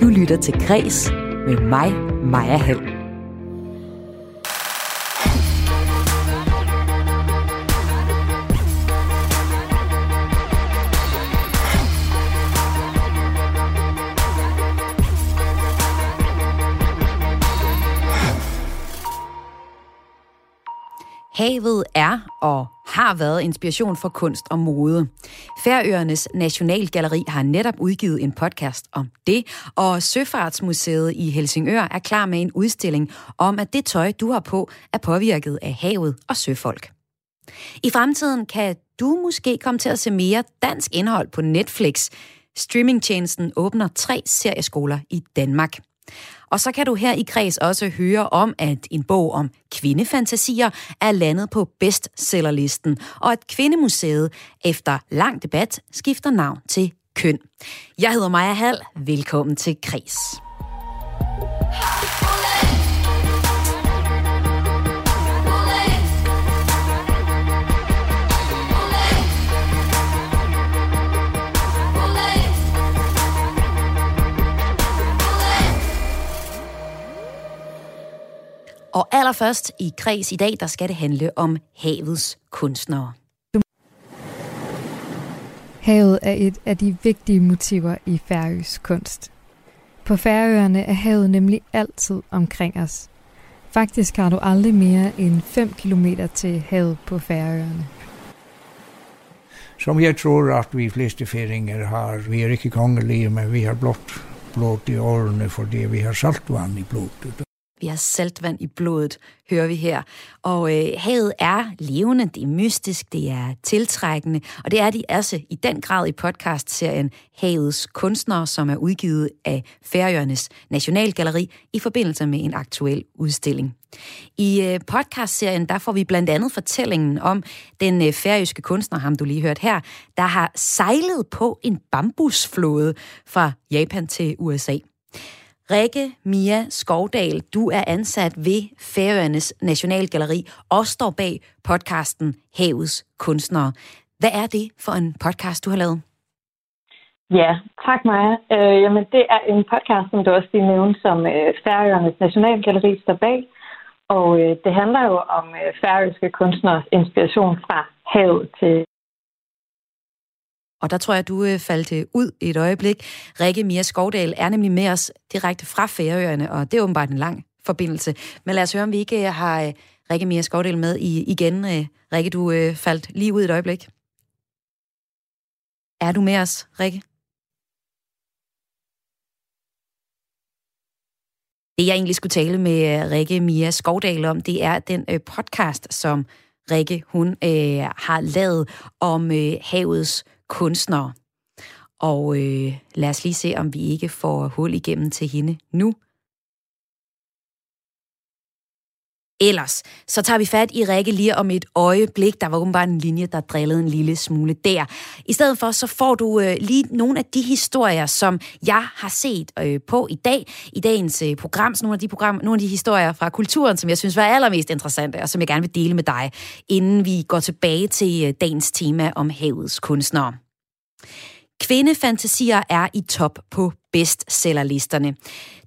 Du lytter til Græs med mig, Maja Hall. Havet er og har været inspiration for kunst og mode. Færøernes Nationalgalleri har netop udgivet en podcast om det, og Søfartsmuseet i Helsingør er klar med en udstilling om, at det tøj, du har på, er påvirket af havet og søfolk. I fremtiden kan du måske komme til at se mere dansk indhold på Netflix. Streamingtjenesten åbner tre serieskoler i Danmark. Og så kan du her i Kreds også høre om, at en bog om kvindefantasier er landet på bestsellerlisten, og at Kvindemuseet efter lang debat skifter navn til Køn. Jeg hedder Maja Hall. Velkommen til Kreds. Og allerførst i kreds i dag, der skal det handle om havets kunstnere. Havet er et af de vigtige motiver i færøsk kunst. På Færøerne er havet nemlig altid omkring os. Faktisk har du aldrig mere end 5 km til havet på Færøerne. Som jeg tror at vi fleste færinger har, vi er ikke kongelige, men vi har blot blod i årene, fordi vi har saltvand i blodet. Vi har saltvand i blodet, hører vi her. Og øh, havet er levende, det er mystisk, det er tiltrækkende, og det er de også i den grad i podcastserien Havets Kunstnere, som er udgivet af Færøernes Nationalgalleri i forbindelse med en aktuel udstilling. I øh, podcastserien der får vi blandt andet fortællingen om den øh, færøske kunstner, ham du lige hørt her, der har sejlet på en bambusflåde fra Japan til USA. Rikke Mia Skovdal, du er ansat ved Færøernes Nationalgalleri og står bag podcasten Havets Kunstnere. Hvad er det for en podcast, du har lavet? Ja, tak Maja. Øh, jamen, det er en podcast, som du også lige nævnte, som øh, Færøernes Nationalgalleri står bag. Og øh, det handler jo om øh, færøske kunstners inspiration fra havet til og der tror jeg, du øh, faldt øh, ud i et øjeblik. Rikke Mia Skovdal er nemlig med os direkte fra Færøerne, og det er åbenbart en lang forbindelse. Men lad os høre, om vi ikke øh, har øh, Rikke Mia Skovdal med igen. Øh, Rikke, du øh, faldt lige ud et øjeblik. Er du med os, Rikke? Det, jeg egentlig skulle tale med Rikke Mia Skovdal om, det er den podcast, som Rikke hun øh, har lavet om øh, havets kunstnere. Og øh, lad os lige se, om vi ikke får hul igennem til hende nu. Ellers, så tager vi fat i Rikke lige om et øjeblik. Der var åbenbart en linje, der drillede en lille smule der. I stedet for, så får du øh, lige nogle af de historier, som jeg har set øh, på i dag, i dagens øh, program. Så nogle af, de program, nogle af de historier fra kulturen, som jeg synes var allermest interessante, og som jeg gerne vil dele med dig, inden vi går tilbage til øh, dagens tema om havets kunstnere. Kvindefantasier er i top på bestsellerlisterne.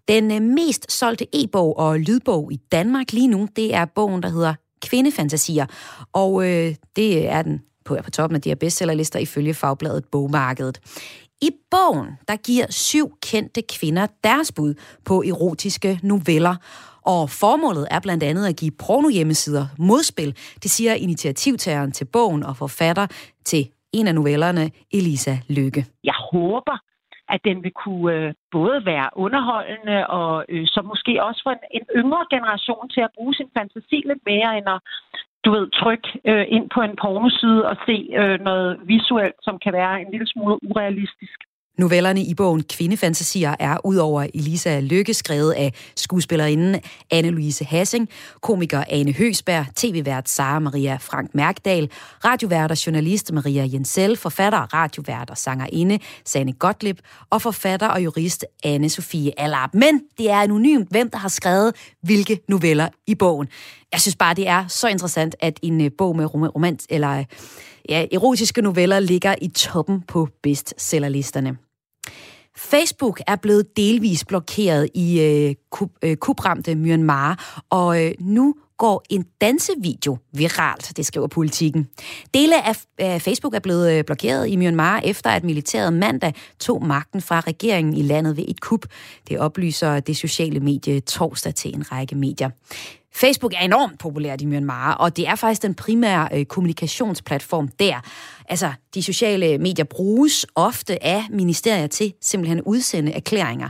Den øh, mest solgte e-bog og lydbog i Danmark lige nu, det er bogen, der hedder Kvindefantasier. Og øh, det er den på, på toppen af de her bestsellerlister ifølge fagbladet Bogmarkedet. I bogen, der giver syv kendte kvinder deres bud på erotiske noveller. Og formålet er blandt andet at give pornohjemmesider modspil. Det siger initiativtageren til bogen og forfatter til en af novellerne, Elisa Lykke. Jeg håber, at den vil kunne øh, både være underholdende og øh, så måske også for en, en yngre generation til at bruge sin fantasi lidt mere end at du ved, trykke øh, ind på en pornoside og se øh, noget visuelt, som kan være en lille smule urealistisk. Novellerne i bogen Kvindefantasier er udover Elisa Lykke skrevet af skuespillerinden Anne-Louise Hassing, komiker Ane Høsberg, tv-vært Sara Maria Frank Mærkdal, radiovært og journalist Maria Jensel, forfatter, radiovært og sangerinde Sanne Gottlieb og forfatter og jurist anne Sofie Allard. Men det er anonymt, hvem der har skrevet hvilke noveller i bogen. Jeg synes bare, det er så interessant, at en øh, bog med romans eller øh, ja, erotiske noveller ligger i toppen på bestsellerlisterne. Facebook er blevet delvis blokeret i øh, kub, øh, kubramte Myanmar, og øh, nu går en dansevideo viralt, det skriver politikken. Dele af, øh, Facebook er blevet øh, blokeret i Myanmar, efter at militæret mandag tog magten fra regeringen i landet ved et kup. Det oplyser det sociale medie torsdag til en række medier. Facebook er enormt populært i Myanmar, og det er faktisk den primære øh, kommunikationsplatform der. Altså, de sociale medier bruges ofte af ministerier til simpelthen at udsende erklæringer.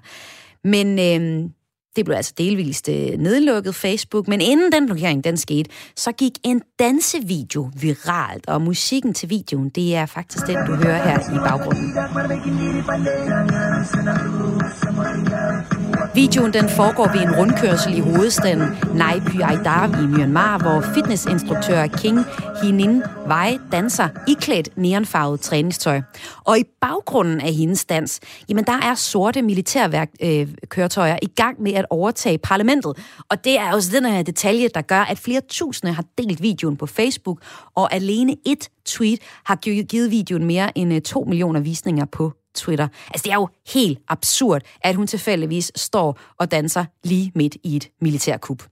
Men øh, det blev altså delvist øh, nedlukket Facebook, men inden den blokering den skete, så gik en dansevideo viralt, og musikken til videoen, det er faktisk den, du hører her i baggrunden. Videoen den foregår ved en rundkørsel i hovedstaden Naypyi Aydar i Myanmar, hvor fitnessinstruktør King Hinin Wai danser iklædt neonfarvet træningstøj. Og i baggrunden af hendes dans, jamen der er sorte militærkøretøjer øh, i gang med at overtage parlamentet. Og det er også den her detalje, der gør, at flere tusinde har delt videoen på Facebook, og alene et tweet har givet videoen mere end øh, 2 millioner visninger på Twitter. Altså, det er jo helt absurd, at hun tilfældigvis står og danser lige midt i et militærkup.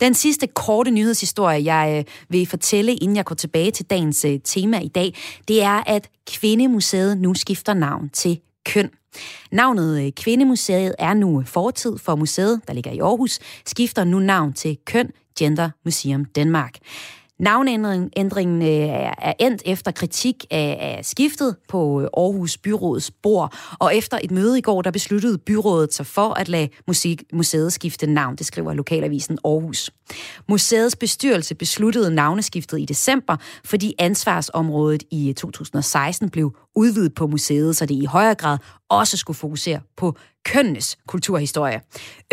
Den sidste korte nyhedshistorie, jeg øh, vil fortælle, inden jeg går tilbage til dagens øh, tema i dag, det er, at Kvindemuseet nu skifter navn til Køn. Navnet øh, Kvindemuseet er nu fortid for museet, der ligger i Aarhus, skifter nu navn til Køn Gender Museum Danmark. Navneændringen øh, er endt efter kritik af, skiftet på øh, Aarhus Byråds bord, og efter et møde i går, der besluttede byrådet sig for at lade musik, museet skifte navn, det skriver lokalavisen Aarhus. Museets bestyrelse besluttede navneskiftet i december, fordi ansvarsområdet i øh, 2016 blev udvidet på museet, så det i højere grad også skulle fokusere på kønnes kulturhistorie.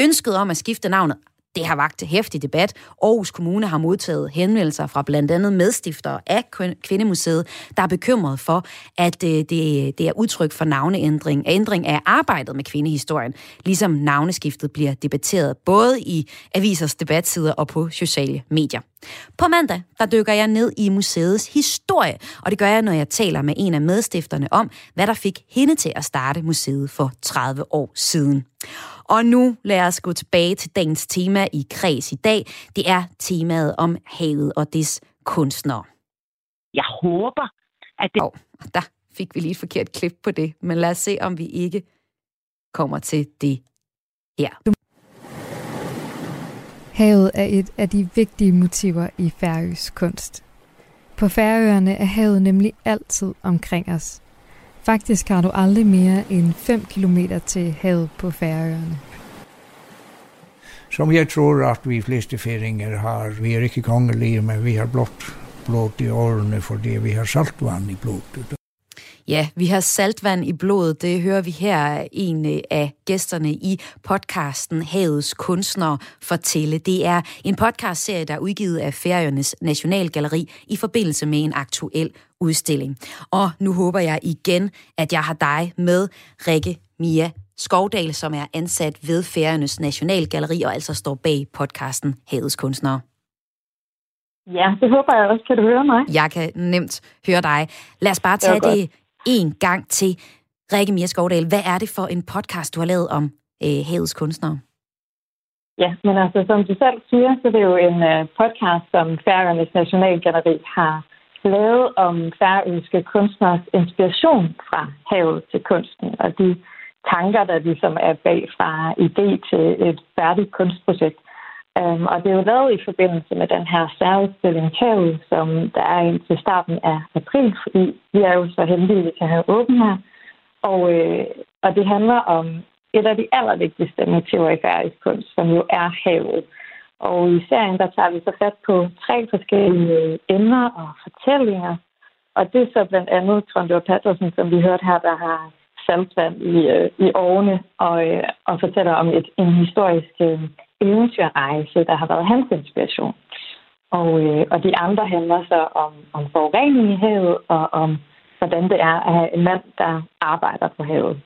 Ønsket om at skifte navnet det har vagt hæftig debat. Aarhus Kommune har modtaget henvendelser fra blandt andet medstiftere af Kvindemuseet, der er bekymret for, at øh, det, det er udtryk for navneændring, ændring af arbejdet med kvindehistorien, ligesom navneskiftet bliver debatteret både i avisers debatsider og på sociale medier. På mandag, der dykker jeg ned i museets historie, og det gør jeg, når jeg taler med en af medstifterne om, hvad der fik hende til at starte museet for 30 år siden. Og nu lad os gå tilbage til dagens tema i Kreds i dag. Det er temaet om havet og des kunstnere. Jeg håber, at det... Oh, der fik vi lige et forkert klip på det, men lad os se, om vi ikke kommer til det her. Havet er et af de vigtige motiver i færøsk kunst. På Færøerne er havet nemlig altid omkring os. Faktisk har du aldrig mere end 5 km til havet på Færøerne. Som jeg tror at vi fleste færinger har, vi er ikke kongelige, men vi har blot blod i årene, fordi vi har saltvand i blodet. Ja, vi har saltvand i blodet. Det hører vi her en øh, af gæsterne i podcasten Havets Kunstnere fortælle. Det er en podcastserie, der er udgivet af Færøernes Nationalgalleri i forbindelse med en aktuel udstilling. Og nu håber jeg igen, at jeg har dig med, Rikke Mia Skovdal, som er ansat ved Færøernes Nationalgalleri og altså står bag podcasten Havets Kunstnere. Ja, det håber jeg også. Kan du høre mig? Jeg kan nemt høre dig. Lad os bare tage det, det en gang til. Rikke Mia Skovdal, hvad er det for en podcast, du har lavet om øh, havets kunstnere? Ja, men altså som du selv siger, så er det jo en øh, podcast, som Færøernes Nationalgalleri har lavet om færøske kunstners inspiration fra havet til kunsten, og de tanker, der ligesom er bag fra idé til et færdigt kunstprojekt. Um, og det er jo lavet i forbindelse med den her særudstilling Havet, som der er indtil starten af april, fordi vi er jo så heldige, at vi kan have åben her. Og, øh, og det handler om et af de allervigtigste motiver i færdig kunst, som jo er havet. Og i serien, der tager vi så fat på tre forskellige emner og fortællinger. Og det er så blandt andet Trondor Pattersen, som vi hørte her, der har saltvand i, øh, i årene og, øh, og fortæller om et, en historisk øh, eventyrrejse, der har været hans inspiration. Og, øh, og de andre handler så om, om forurening i havet og om, hvordan det er at have en mand, der arbejder på havet.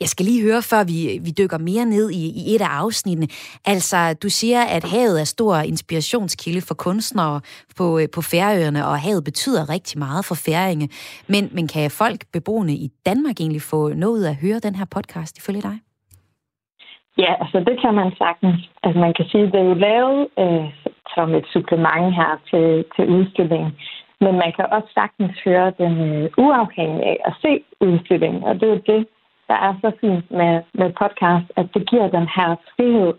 Jeg skal lige høre, før vi, vi dykker mere ned i, i et af afsnittene. Altså, du siger, at havet er stor inspirationskilde for kunstnere på, øh, på Færøerne, og havet betyder rigtig meget for færinge. Men, men kan folk beboende i Danmark egentlig få noget at høre den her podcast ifølge dig? Ja, altså det kan man sagtens. Altså man kan sige, at det er jo lavet øh, som et supplement her til, til udstillingen. Men man kan også sagtens høre den øh, uafhængig af at se udstillingen. Og det er jo det, der er så fint med, med podcast, at det giver den her frihed,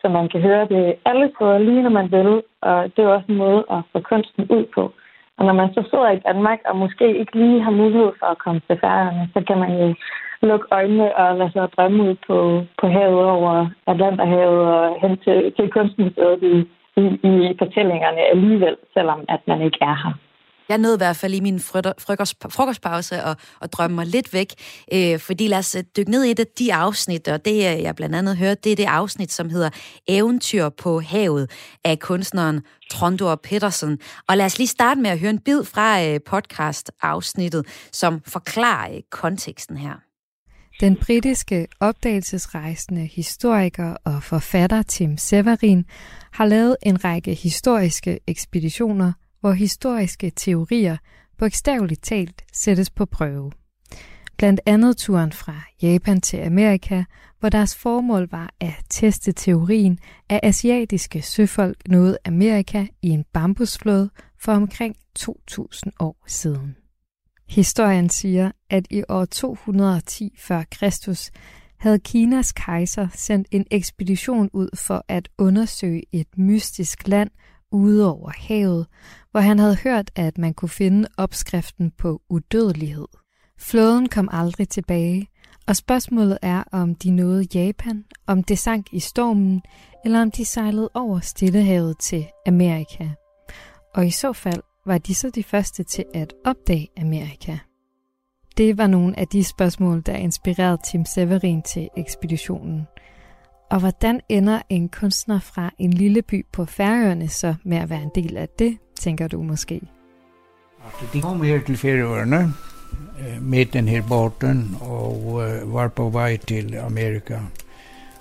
så man kan høre det alle steder, lige når man vil. Og det er også en måde at få kunsten ud på. Og når man så sidder i Danmark og måske ikke lige har mulighed for at komme til færgerne, så kan man jo lukke øjnene og lade sig drømme ud på, på havet over Atlanterhavet og hen til, til kunstmuseet i, i, i fortællingerne alligevel, selvom at man ikke er her. Jeg nåede i hvert fald i min frokostpause og, og drømme mig lidt væk, øh, fordi lad os øh, dykke ned i et af de afsnit, og det øh, jeg blandt andet hørte, det er det afsnit, som hedder Eventyr på havet af kunstneren Trondor Petersen. Og lad os lige starte med at høre en bid fra øh, podcast-afsnittet, som forklarer øh, konteksten her. Den britiske opdagelsesrejsende historiker og forfatter Tim Severin har lavet en række historiske ekspeditioner hvor historiske teorier bogstaveligt talt sættes på prøve. Blandt andet turen fra Japan til Amerika, hvor deres formål var at teste teorien, at asiatiske søfolk nåede Amerika i en bambusflåde for omkring 2000 år siden. Historien siger, at i år 210 f.Kr. havde Kinas kejser sendt en ekspedition ud for at undersøge et mystisk land ude over havet, hvor han havde hørt, at man kunne finde opskriften på udødelighed. Flåden kom aldrig tilbage, og spørgsmålet er, om de nåede Japan, om det sank i stormen, eller om de sejlede over Stillehavet til Amerika. Og i så fald var de så de første til at opdage Amerika. Det var nogle af de spørgsmål, der inspirerede Tim Severin til ekspeditionen. Og hvordan ender en kunstner fra en lille by på Færøerne så med at være en del af det, tænker du måske? De kom her til Færøerne eh, med den her båten og eh, var på vej til Amerika.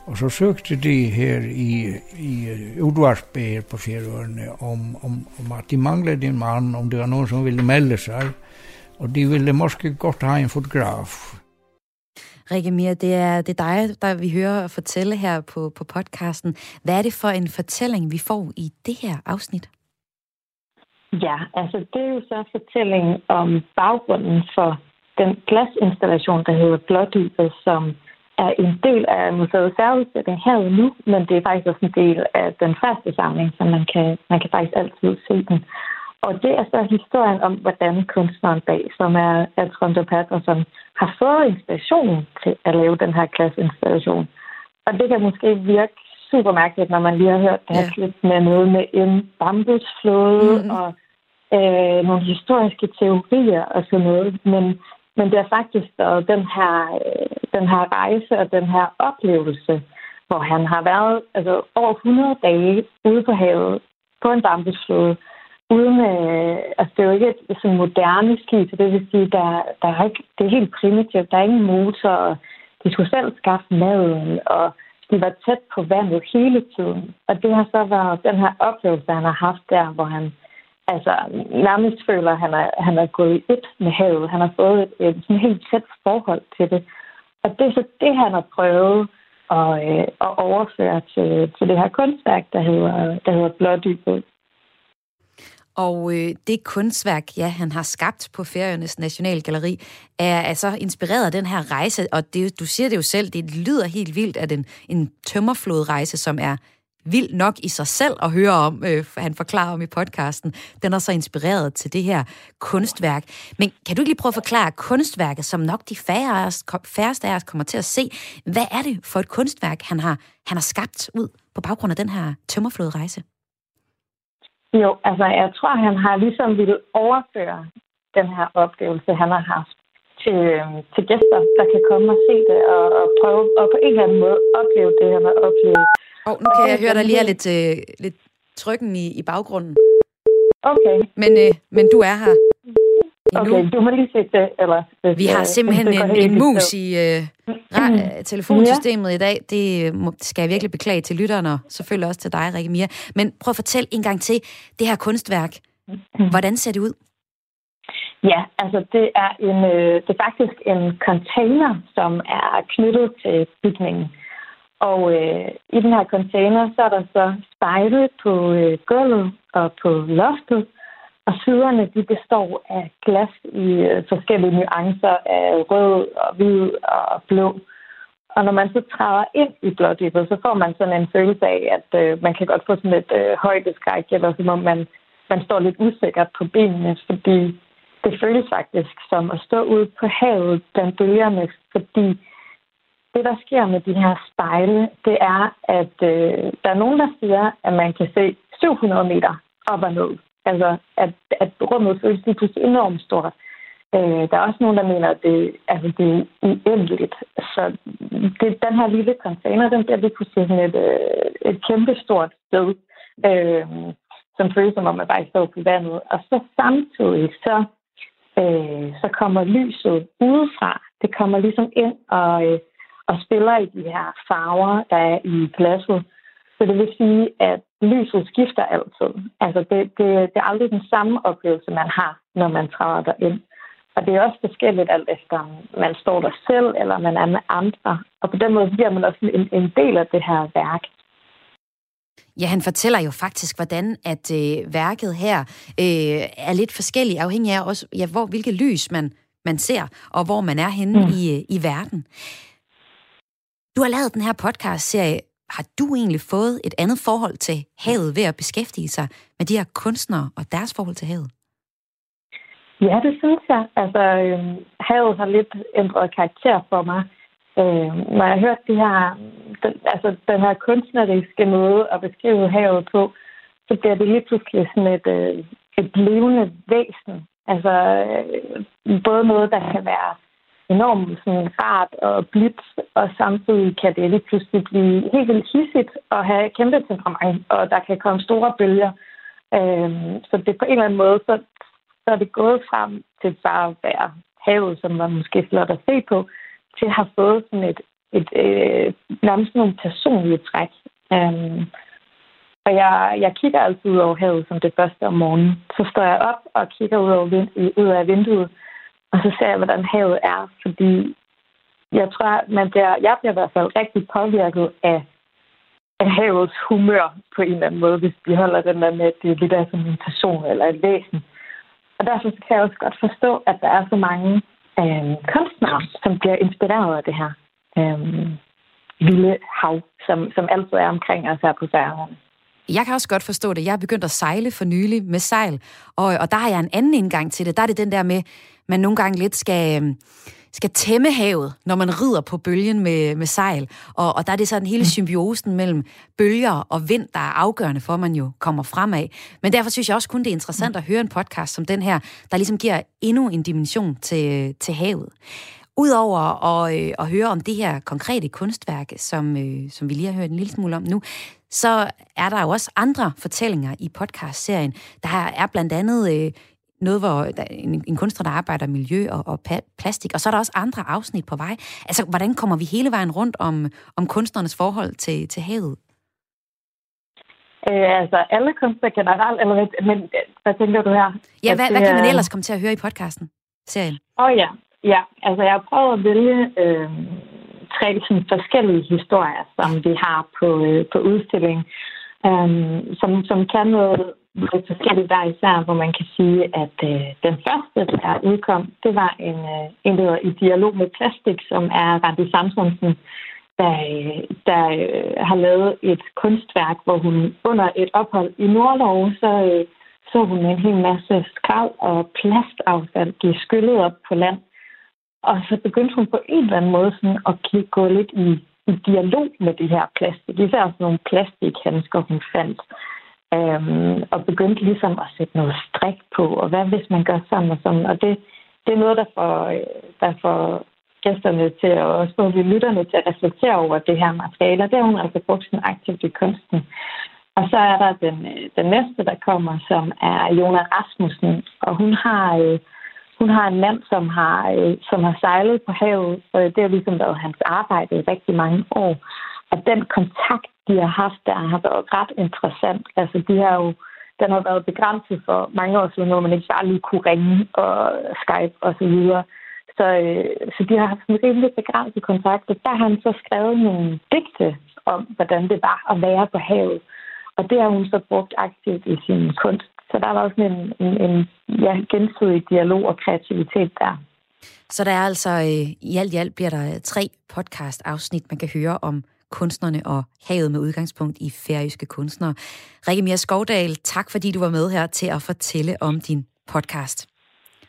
Og så søgte de her i, i udvarspe her på Færøerne om, om, om at de manglede en mand, om det var nogen som ville melde sig. Og de ville måske godt ha en fotograf. Rikke Mir, det er, det er dig, der vi hører fortælle her på, på podcasten. Hvad er det for en fortælling, vi får i det her afsnit? Ja, altså det er jo så fortællingen om baggrunden for den glasinstallation, der hedder Blådybet, som er en del af museet særudstilling her nu, men det er faktisk også en del af den første samling, så man kan, man kan faktisk altid se den. Og det er så historien om, hvordan kunstneren bag, som er, er Trond Patterson, har fået inspiration til at lave den her glasinstallation. Og det kan måske virke super mærkeligt, når man lige har hørt det her ja. klip med noget med en bambusflåde mm-hmm. og øh, nogle historiske teorier og sådan noget. Men, men det er faktisk været den her, øh, den her rejse og den her oplevelse, hvor han har været altså, over 100 dage ude på havet på en bambusflåde, uden, øh, altså det er jo ikke et sådan moderne skib, så det vil sige, der, der er ikke, det er helt primitivt, der er ingen motor, og de skulle selv skaffe maden, og de var tæt på vandet hele tiden. Og det har så været den her oplevelse, han har haft der, hvor han altså, nærmest føler, at han er, han er gået i et med havet. Han har fået et, et sådan helt tæt forhold til det. Og det er så det, han har prøvet at, øh, at overføre til, til det her kunstværk, der hedder, der hedder Blådybet. Og øh, det kunstværk, ja, han har skabt på Færøernes Nationalgalleri, er altså inspireret af den her rejse, og det, du siger det jo selv, det lyder helt vildt, at en, en tømmerflodrejse, som er vild nok i sig selv at høre om, øh, han forklarer om i podcasten, den er så inspireret til det her kunstværk. Men kan du ikke lige prøve at forklare kunstværket, som nok de færreste af os kommer til at se? Hvad er det for et kunstværk, han har, han har skabt ud på baggrund af den her tømmerflodrejse? Jo, altså jeg tror, han har ligesom ville overføre den her oplevelse, han har haft til, øh, til gæster, der kan komme og se det og, og prøve og på en eller anden måde opleve det, han har oplevet. Oh, nu kan jeg høre, der lige er lidt, øh, lidt trykken i, i baggrunden. Okay. Men, øh, men du er her. Okay, du må lige se det, eller... Hvis, Vi har øh, simpelthen en, en mus i uh, ra- mm. telefonsystemet ja. i dag. Det skal jeg virkelig beklage til lytterne, og selvfølgelig også til dig, Rikke Mia. Men prøv at fortælle en gang til, det her kunstværk, mm. hvordan ser det ud? Ja, altså det er, en, øh, det er faktisk en container, som er knyttet til bygningen. Og øh, i den her container, så er der så spejle på øh, gulvet og på loftet. Og siderne, de består af glas i øh, forskellige nuancer af rød og hvid og blå. Og når man så træder ind i blådybet, så får man sådan en følelse af, at øh, man kan godt få sådan et øh, højdeskræk, eller som om man, man står lidt usikkert på benene, fordi det føles faktisk som at stå ude på havet blandt bølgerne, fordi det, der sker med de her spejle, det er, at øh, der er nogen, der siger, at man kan se 700 meter op og ned. Altså, at, at rummet føles lige pludselig enormt stort. Øh, der er også nogen, der mener, at det, altså, det er uendeligt. Så det, den her lille container, den bliver lige pludselig sådan et, øh, et kæmpestort sted, øh, som føles som om, man bare står på vandet. Og så samtidig, så, øh, så kommer lyset udefra. Det kommer ligesom ind og... Øh, og spiller i de her farver, der er i glasset. Så det vil sige, at lyset skifter altid. Altså det, det, det er aldrig den samme oplevelse, man har, når man træder ind. Og det er også forskelligt alt efter, om man står der selv, eller man er med andre. Og på den måde bliver man også en, en del af det her værk. Ja, han fortæller jo faktisk, hvordan at øh, værket her øh, er lidt forskelligt, afhængig af også, ja, hvor, hvilke lys man, man ser, og hvor man er henne mm. i, øh, i verden. Du har lavet den her podcast-serie. Har du egentlig fået et andet forhold til havet ved at beskæftige sig med de her kunstnere og deres forhold til havet? Ja, det synes jeg. Altså, øh, havet har lidt ændret karakter for mig. Øh, når jeg har hørt det her, den, altså, den her kunstneriske måde at beskrive havet på, så bliver det lige pludselig sådan et, øh, et levende væsen. Altså, øh, både noget, der kan være enorm sådan, fart og blidt, og samtidig kan det lige pludselig blive helt vildt hissigt og have kæmpe temperament, og der kan komme store bølger. Øhm, så det på en eller anden måde, så, så er det gået frem til bare at være havet, som var måske flot at se på, til at have fået sådan et, et øh, nærmest nogle personlige træk. Øhm, og jeg, jeg kigger altid ud over havet som det første om morgenen. Så står jeg op og kigger ud, over vind, ud af vinduet, og så ser jeg, hvordan havet er, fordi jeg tror, man bliver, jeg bliver i hvert fald rigtig påvirket af, af havets humør på en eller anden måde, hvis vi holder den der med, at det er lidt af som en person eller et væsen. Og derfor kan jeg også godt forstå, at der er så mange øh, kunstnere, som bliver inspireret af det her øh, vilde hav, som, som altid er omkring os her på færgerne. Jeg kan også godt forstå det. Jeg er begyndt at sejle for nylig med sejl, og, og der har jeg en anden indgang til det. Der er det den der med, man nogle gange lidt skal, øhm, skal tæmme havet, når man rider på bølgen med, med sejl. Og, og der er det sådan hele mm. symbiosen mellem bølger og vind, der er afgørende for, at man jo kommer fremad. Men derfor synes jeg også kun, det er interessant mm. at høre en podcast som den her, der ligesom giver endnu en dimension til, til havet. Udover at, øh, at høre om det her konkrete kunstværk, som, øh, som vi lige har hørt en lille smule om nu, så er der jo også andre fortællinger i podcastserien. Der er blandt andet øh, noget, hvor der er en, en kunstner, der arbejder miljø og, og plastik, og så er der også andre afsnit på vej. Altså, hvordan kommer vi hele vejen rundt om, om kunstnernes forhold til, til havet? Øh, altså, alle kunstnere generelt, eller men hvad tænker du her? Ja, hvad, hvad kan man ellers komme til at høre i podcasten, serien? Åh oh, ja, ja. Altså, jeg har prøvet at vælge øh, tre sådan, forskellige historier, som vi har på, øh, på udstillingen, øh, som, som kan noget lidt forskelligt der især, hvor man kan sige, at øh, den første, der udkom, det var en, øh, en der hedder I dialog med plastik, som er Randi Samsonsen, der, øh, der øh, har lavet et kunstværk, hvor hun under et ophold i Nordnorge, så øh, så hun en hel masse skrald og plastaffald blive skyllet op på land. Og så begyndte hun på en eller anden måde sådan at gå lidt i, i dialog med det her plastik. Især sådan nogle plastikhandsker, hun fandt. Øhm, og begyndte ligesom at sætte noget strik på, og hvad hvis man gør sådan og sådan. Og det, det er noget, der får, øh, der får gæsterne til og også lytterne til at reflektere over det her materiale, og det har hun altså brugt sådan aktivt i kunsten. Og så er der den, øh, den næste, der kommer, som er Jona Rasmussen, og hun har, øh, hun har en mand, som har, som har sejlet på havet, og det har ligesom været hans arbejde i rigtig mange år. Og den kontakt, de har haft der, har været ret interessant. Altså, de har jo, den har været begrænset for mange år siden, hvor man ikke bare lige kunne ringe og Skype og så videre. Så, øh, så de har haft en rimelig begrænset kontakt. Og der har han så skrevet nogle digte om, hvordan det var at være på havet. Og det har hun så brugt aktivt i sin kunst. Så der var også en, en, en ja, gensidig dialog og kreativitet der. Så der er altså, øh, i alt i alt bliver der tre podcast-afsnit, man kan høre om kunstnerne og havet med udgangspunkt i færøske kunstnere. Rikke Mia Skovdal, tak fordi du var med her til at fortælle om din podcast.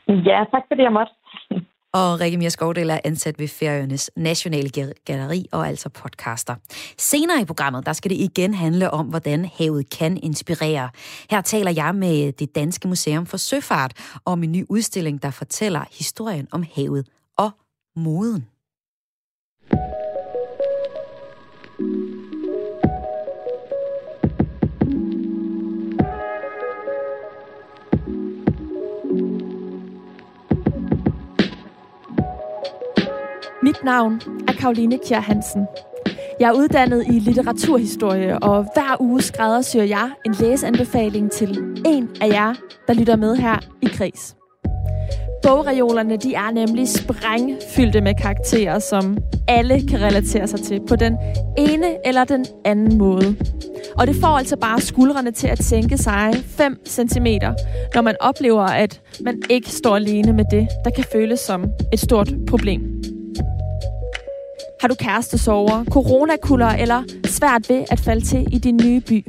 Ja, tak fordi jeg måtte. Og Rikke Mia Skovdal er ansat ved Færøernes Nationale Galleri og altså podcaster. Senere i programmet, der skal det igen handle om, hvordan havet kan inspirere. Her taler jeg med det Danske Museum for Søfart om en ny udstilling, der fortæller historien om havet og moden. Mit navn er Karoline Kjær Hansen. Jeg er uddannet i litteraturhistorie, og hver uge skræddersyr jeg en læseanbefaling til en af jer, der lytter med her i Kris. Bogreolerne de er nemlig sprængfyldte med karakterer, som alle kan relatere sig til på den ene eller den anden måde. Og det får altså bare skuldrene til at sænke sig 5 cm, når man oplever, at man ikke står alene med det, der kan føles som et stort problem. Har du kærestesover, coronakuller eller svært ved at falde til i din nye by?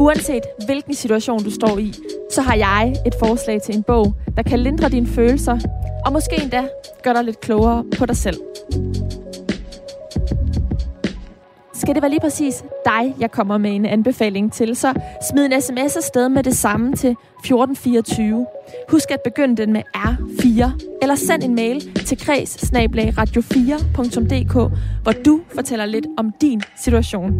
Uanset hvilken situation du står i, så har jeg et forslag til en bog, der kan lindre dine følelser, og måske endda gøre dig lidt klogere på dig selv. Skal det være lige præcis dig, jeg kommer med en anbefaling til, så smid en sms afsted med det samme til 1424. Husk at begynde den med R4, eller send en mail til kreds radio4.dk, hvor du fortæller lidt om din situation.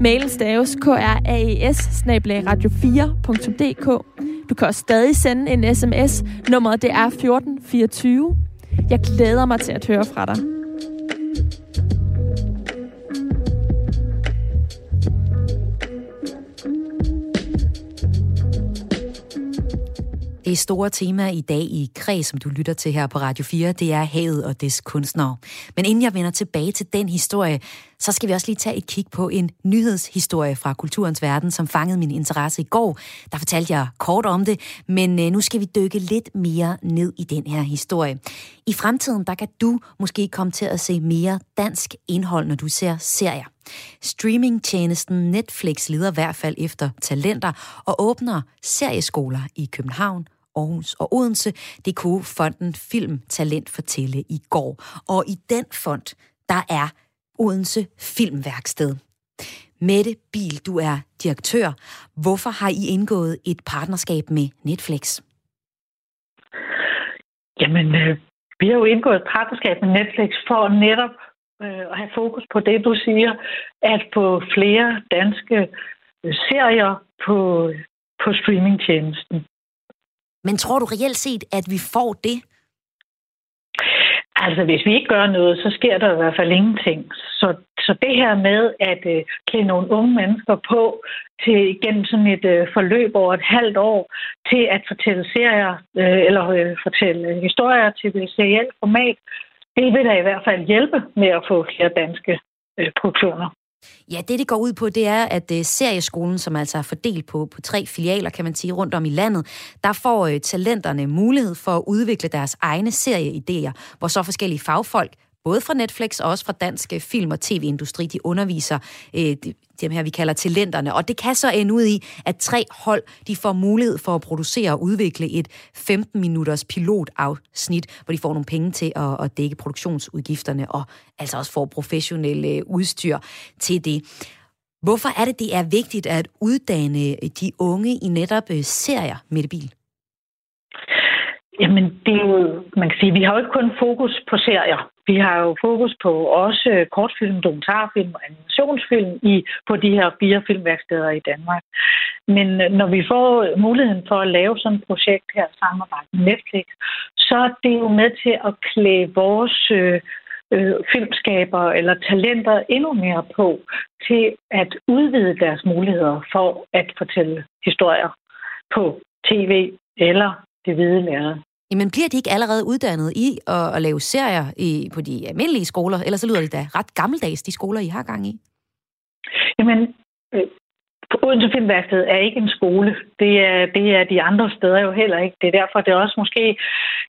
Mailen staves kraes radio4.dk. Du kan også stadig sende en sms. Nummeret det er 1424. Jeg glæder mig til at høre fra dig. Det store tema i dag i Kreds, som du lytter til her på Radio 4, det er havet og dets kunstnere. Men inden jeg vender tilbage til den historie, så skal vi også lige tage et kig på en nyhedshistorie fra kulturens verden, som fangede min interesse i går. Der fortalte jeg kort om det, men øh, nu skal vi dykke lidt mere ned i den her historie. I fremtiden, der kan du måske komme til at se mere dansk indhold, når du ser serier. Streamingtjenesten Netflix leder i hvert fald efter talenter og åbner serieskoler i København, Aarhus og Odense. Det kunne fonden Film Talent fortælle i går. Og i den fond, der er Odense Filmværksted. Mette Bil, du er direktør. Hvorfor har I indgået et partnerskab med Netflix? Jamen, øh, vi har jo indgået et partnerskab med Netflix for netop øh, at have fokus på det, du siger, at få flere danske øh, serier på, på streamingtjenesten. Men tror du reelt set, at vi får det? Altså, hvis vi ikke gør noget, så sker der i hvert fald ingenting. Så, så det her med at øh, klæde nogle unge mennesker på til gennem sådan et øh, forløb over et halvt år til at fortælle serier øh, eller øh, fortælle historier til det serielle format, det vil da i hvert fald hjælpe med at få flere danske øh, produktioner. Ja, det det går ud på, det er, at uh, serieskolen, som altså er fordelt på, på tre filialer, kan man sige, rundt om i landet, der får uh, talenterne mulighed for at udvikle deres egne serieidéer, hvor så forskellige fagfolk både fra Netflix og også fra dansk øh, film- og tv-industri, de underviser øh, dem her, vi kalder talenterne. Og det kan så ende ud i, at tre hold, de får mulighed for at producere og udvikle et 15-minutters pilotafsnit, hvor de får nogle penge til at, at dække produktionsudgifterne, og altså også får professionelle øh, udstyr til det. Hvorfor er det, det er vigtigt at uddanne de unge i netop serier serier, Mette Bil? Jamen, det er jo, man kan sige, vi har jo ikke kun fokus på serier. Vi har jo fokus på også kortfilm, dokumentarfilm og animationsfilm i, på de her fire filmværksteder i Danmark. Men øh, når vi får muligheden for at lave sådan et projekt her samarbejde med Netflix, så er det jo med til at klæde vores øh, øh, filmskaber eller talenter endnu mere på til at udvide deres muligheder for at fortælle historier på tv eller det hvide lærred. Jamen bliver de ikke allerede uddannet i at, at lave serier i, på de almindelige skoler? Ellers så lyder det da ret gammeldags, de skoler, I har gang i. Jamen, øh, Odense Filmværksted er ikke en skole. Det er, det er de andre steder jo heller ikke. Det er derfor, det også måske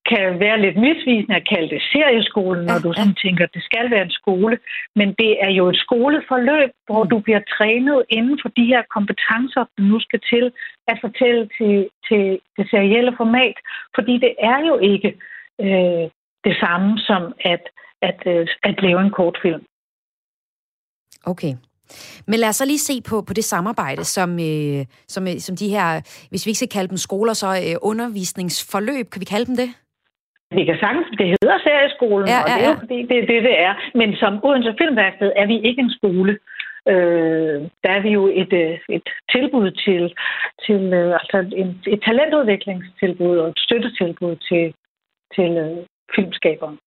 kan være lidt misvisende at kalde det serieskolen, når ja, du sådan ja. tænker, at det skal være en skole. Men det er jo et skoleforløb, hvor du bliver trænet inden for de her kompetencer, du nu skal til at fortælle til, til det serielle format. Fordi det er jo ikke øh, det samme som at, at, øh, at lave en kortfilm. Okay. Men lad os så lige se på, på det samarbejde, som, øh, som, øh, som de her, hvis vi ikke skal kalde dem skoler, så øh, undervisningsforløb, kan vi kalde dem det? Vi kan sagtens, det hedder serieskolen, ja, ja, ja. og det er jo fordi, det er det, det er. Men som Odense Filmværksted er vi ikke en skole. Øh, der er vi jo et, øh, et tilbud til, til øh, altså en, et talentudviklingstilbud og et støttetilbud til, til filmskaberen.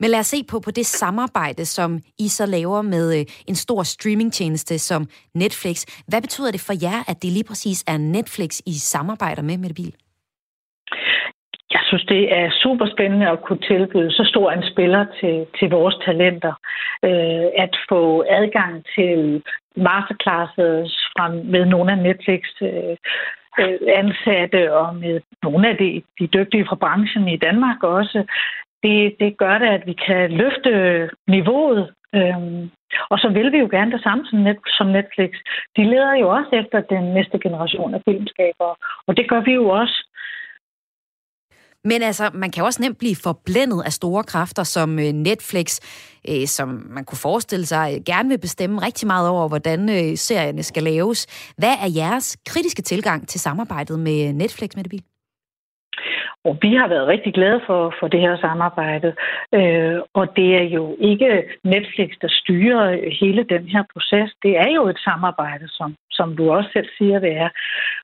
Men lad os se på, på det samarbejde, som I så laver med øh, en stor streamingtjeneste som Netflix. Hvad betyder det for jer, at det lige præcis er Netflix, I samarbejder med Mette bil? Jeg synes, det er super spændende at kunne tilbyde så stor en spiller til, til vores talenter. Øh, at få adgang til masterclasses fra, med nogle af Netflix øh, øh, ansatte og med nogle af de, de dygtige fra branchen i Danmark også det, det gør det, at vi kan løfte niveauet. Øhm, og så vil vi jo gerne det samme som, net, som Netflix. De leder jo også efter den næste generation af filmskabere, og det gør vi jo også. Men altså, man kan også nemt blive forblændet af store kræfter som øh, Netflix, øh, som man kunne forestille sig øh, gerne vil bestemme rigtig meget over, hvordan øh, serierne skal laves. Hvad er jeres kritiske tilgang til samarbejdet med Netflix med det? Og vi har været rigtig glade for, for det her samarbejde. Øh, og det er jo ikke Netflix, der styrer hele den her proces. Det er jo et samarbejde, som, som du også selv siger, det er.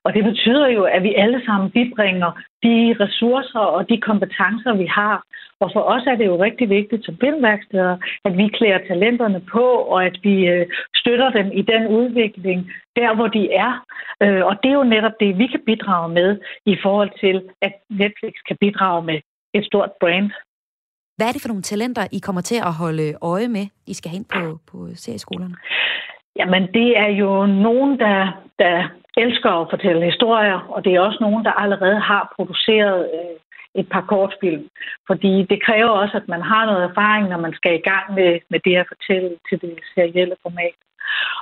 Og det betyder jo, at vi alle sammen bibringer de ressourcer og de kompetencer, vi har. Og for os er det jo rigtig vigtigt som filmværksteder, at vi klæder talenterne på, og at vi øh, støtter dem i den udvikling, der hvor de er. Øh, og det er jo netop det, vi kan bidrage med i forhold til, at Netflix kan bidrage med et stort brand. Hvad er det for nogle talenter, I kommer til at holde øje med, I skal hen på, på serieskolerne? Jamen, det er jo nogen, der, der elsker at fortælle historier, og det er også nogen, der allerede har produceret øh, et par kortfilm. Fordi det kræver også, at man har noget erfaring, når man skal i gang med, med det at fortælle til det serielle format.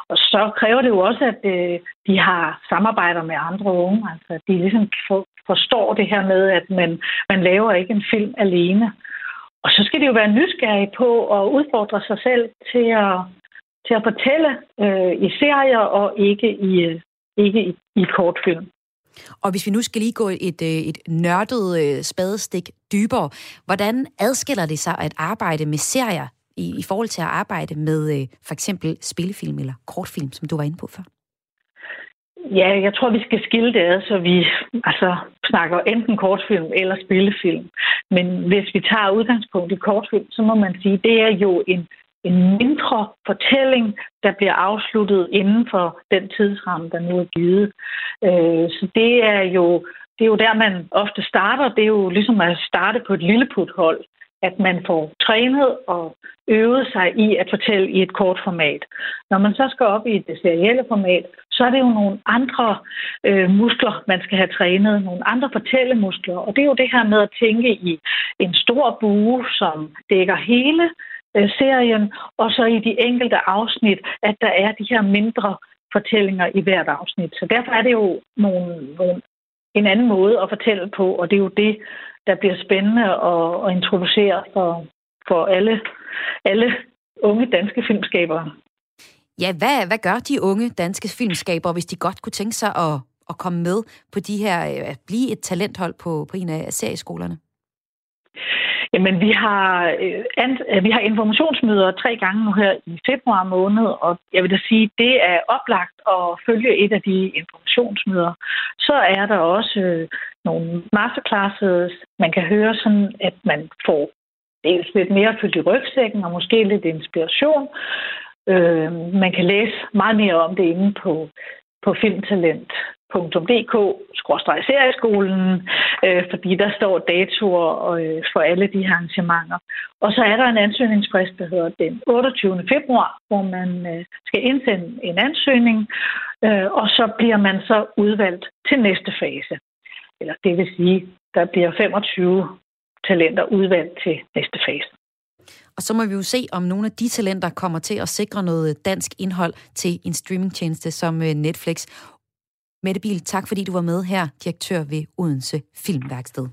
Og så kræver det jo også, at øh, de har samarbejder med andre unge. Altså, at de ligesom for, forstår det her med, at man, man laver ikke en film alene. Og så skal de jo være nysgerrige på at udfordre sig selv til at, til at fortælle øh, i serier og ikke i, øh, ikke i, i kortfilm. Og hvis vi nu skal lige gå et, øh, et nørdet øh, spadestik dybere, hvordan adskiller det sig at arbejde med serier i, i forhold til at arbejde med for eksempel spillefilm eller kortfilm, som du var inde på før? Ja, jeg tror, vi skal skille det ad, så vi altså, snakker enten kortfilm eller spillefilm. Men hvis vi tager udgangspunkt i kortfilm, så må man sige, at det er jo en en mindre fortælling, der bliver afsluttet inden for den tidsramme, der nu er givet. Øh, så det er jo det er jo der, man ofte starter. Det er jo ligesom at starte på et lilleputhold, at man får trænet og øvet sig i at fortælle i et kort format. Når man så skal op i det serielle format, så er det jo nogle andre øh, muskler, man skal have trænet, nogle andre fortællemuskler. Og det er jo det her med at tænke i en stor bue, som dækker hele Øh, serien, og så i de enkelte afsnit, at der er de her mindre fortællinger i hvert afsnit. Så derfor er det jo nogle, nogle, en anden måde at fortælle på, og det er jo det, der bliver spændende at, at introducere for, for alle, alle unge danske filmskabere. Ja, hvad, hvad gør de unge danske filmskabere, hvis de godt kunne tænke sig at, at komme med på de her, øh, at blive et talenthold på, på en af serieskolerne? Jamen, vi har, øh, øh, vi har informationsmøder tre gange nu her i februar måned, og jeg vil da sige, det er oplagt at følge et af de informationsmøder. Så er der også øh, nogle masterclasses, man kan høre sådan, at man får dels lidt mere fyldt i rygsækken og måske lidt inspiration. Øh, man kan læse meget mere om det inde på, på filmtalent.dk-serieskolen, øh, fordi der står datoer øh, for alle de her arrangementer. Og så er der en ansøgningsfrist, der hedder den 28. februar, hvor man øh, skal indsende en ansøgning, øh, og så bliver man så udvalgt til næste fase. Eller det vil sige, der bliver 25 talenter udvalgt til næste fase. Og så må vi jo se, om nogle af de talenter kommer til at sikre noget dansk indhold til en streamingtjeneste som øh, Netflix. Mette Biel, tak fordi du var med her, direktør ved Odense Filmværksted.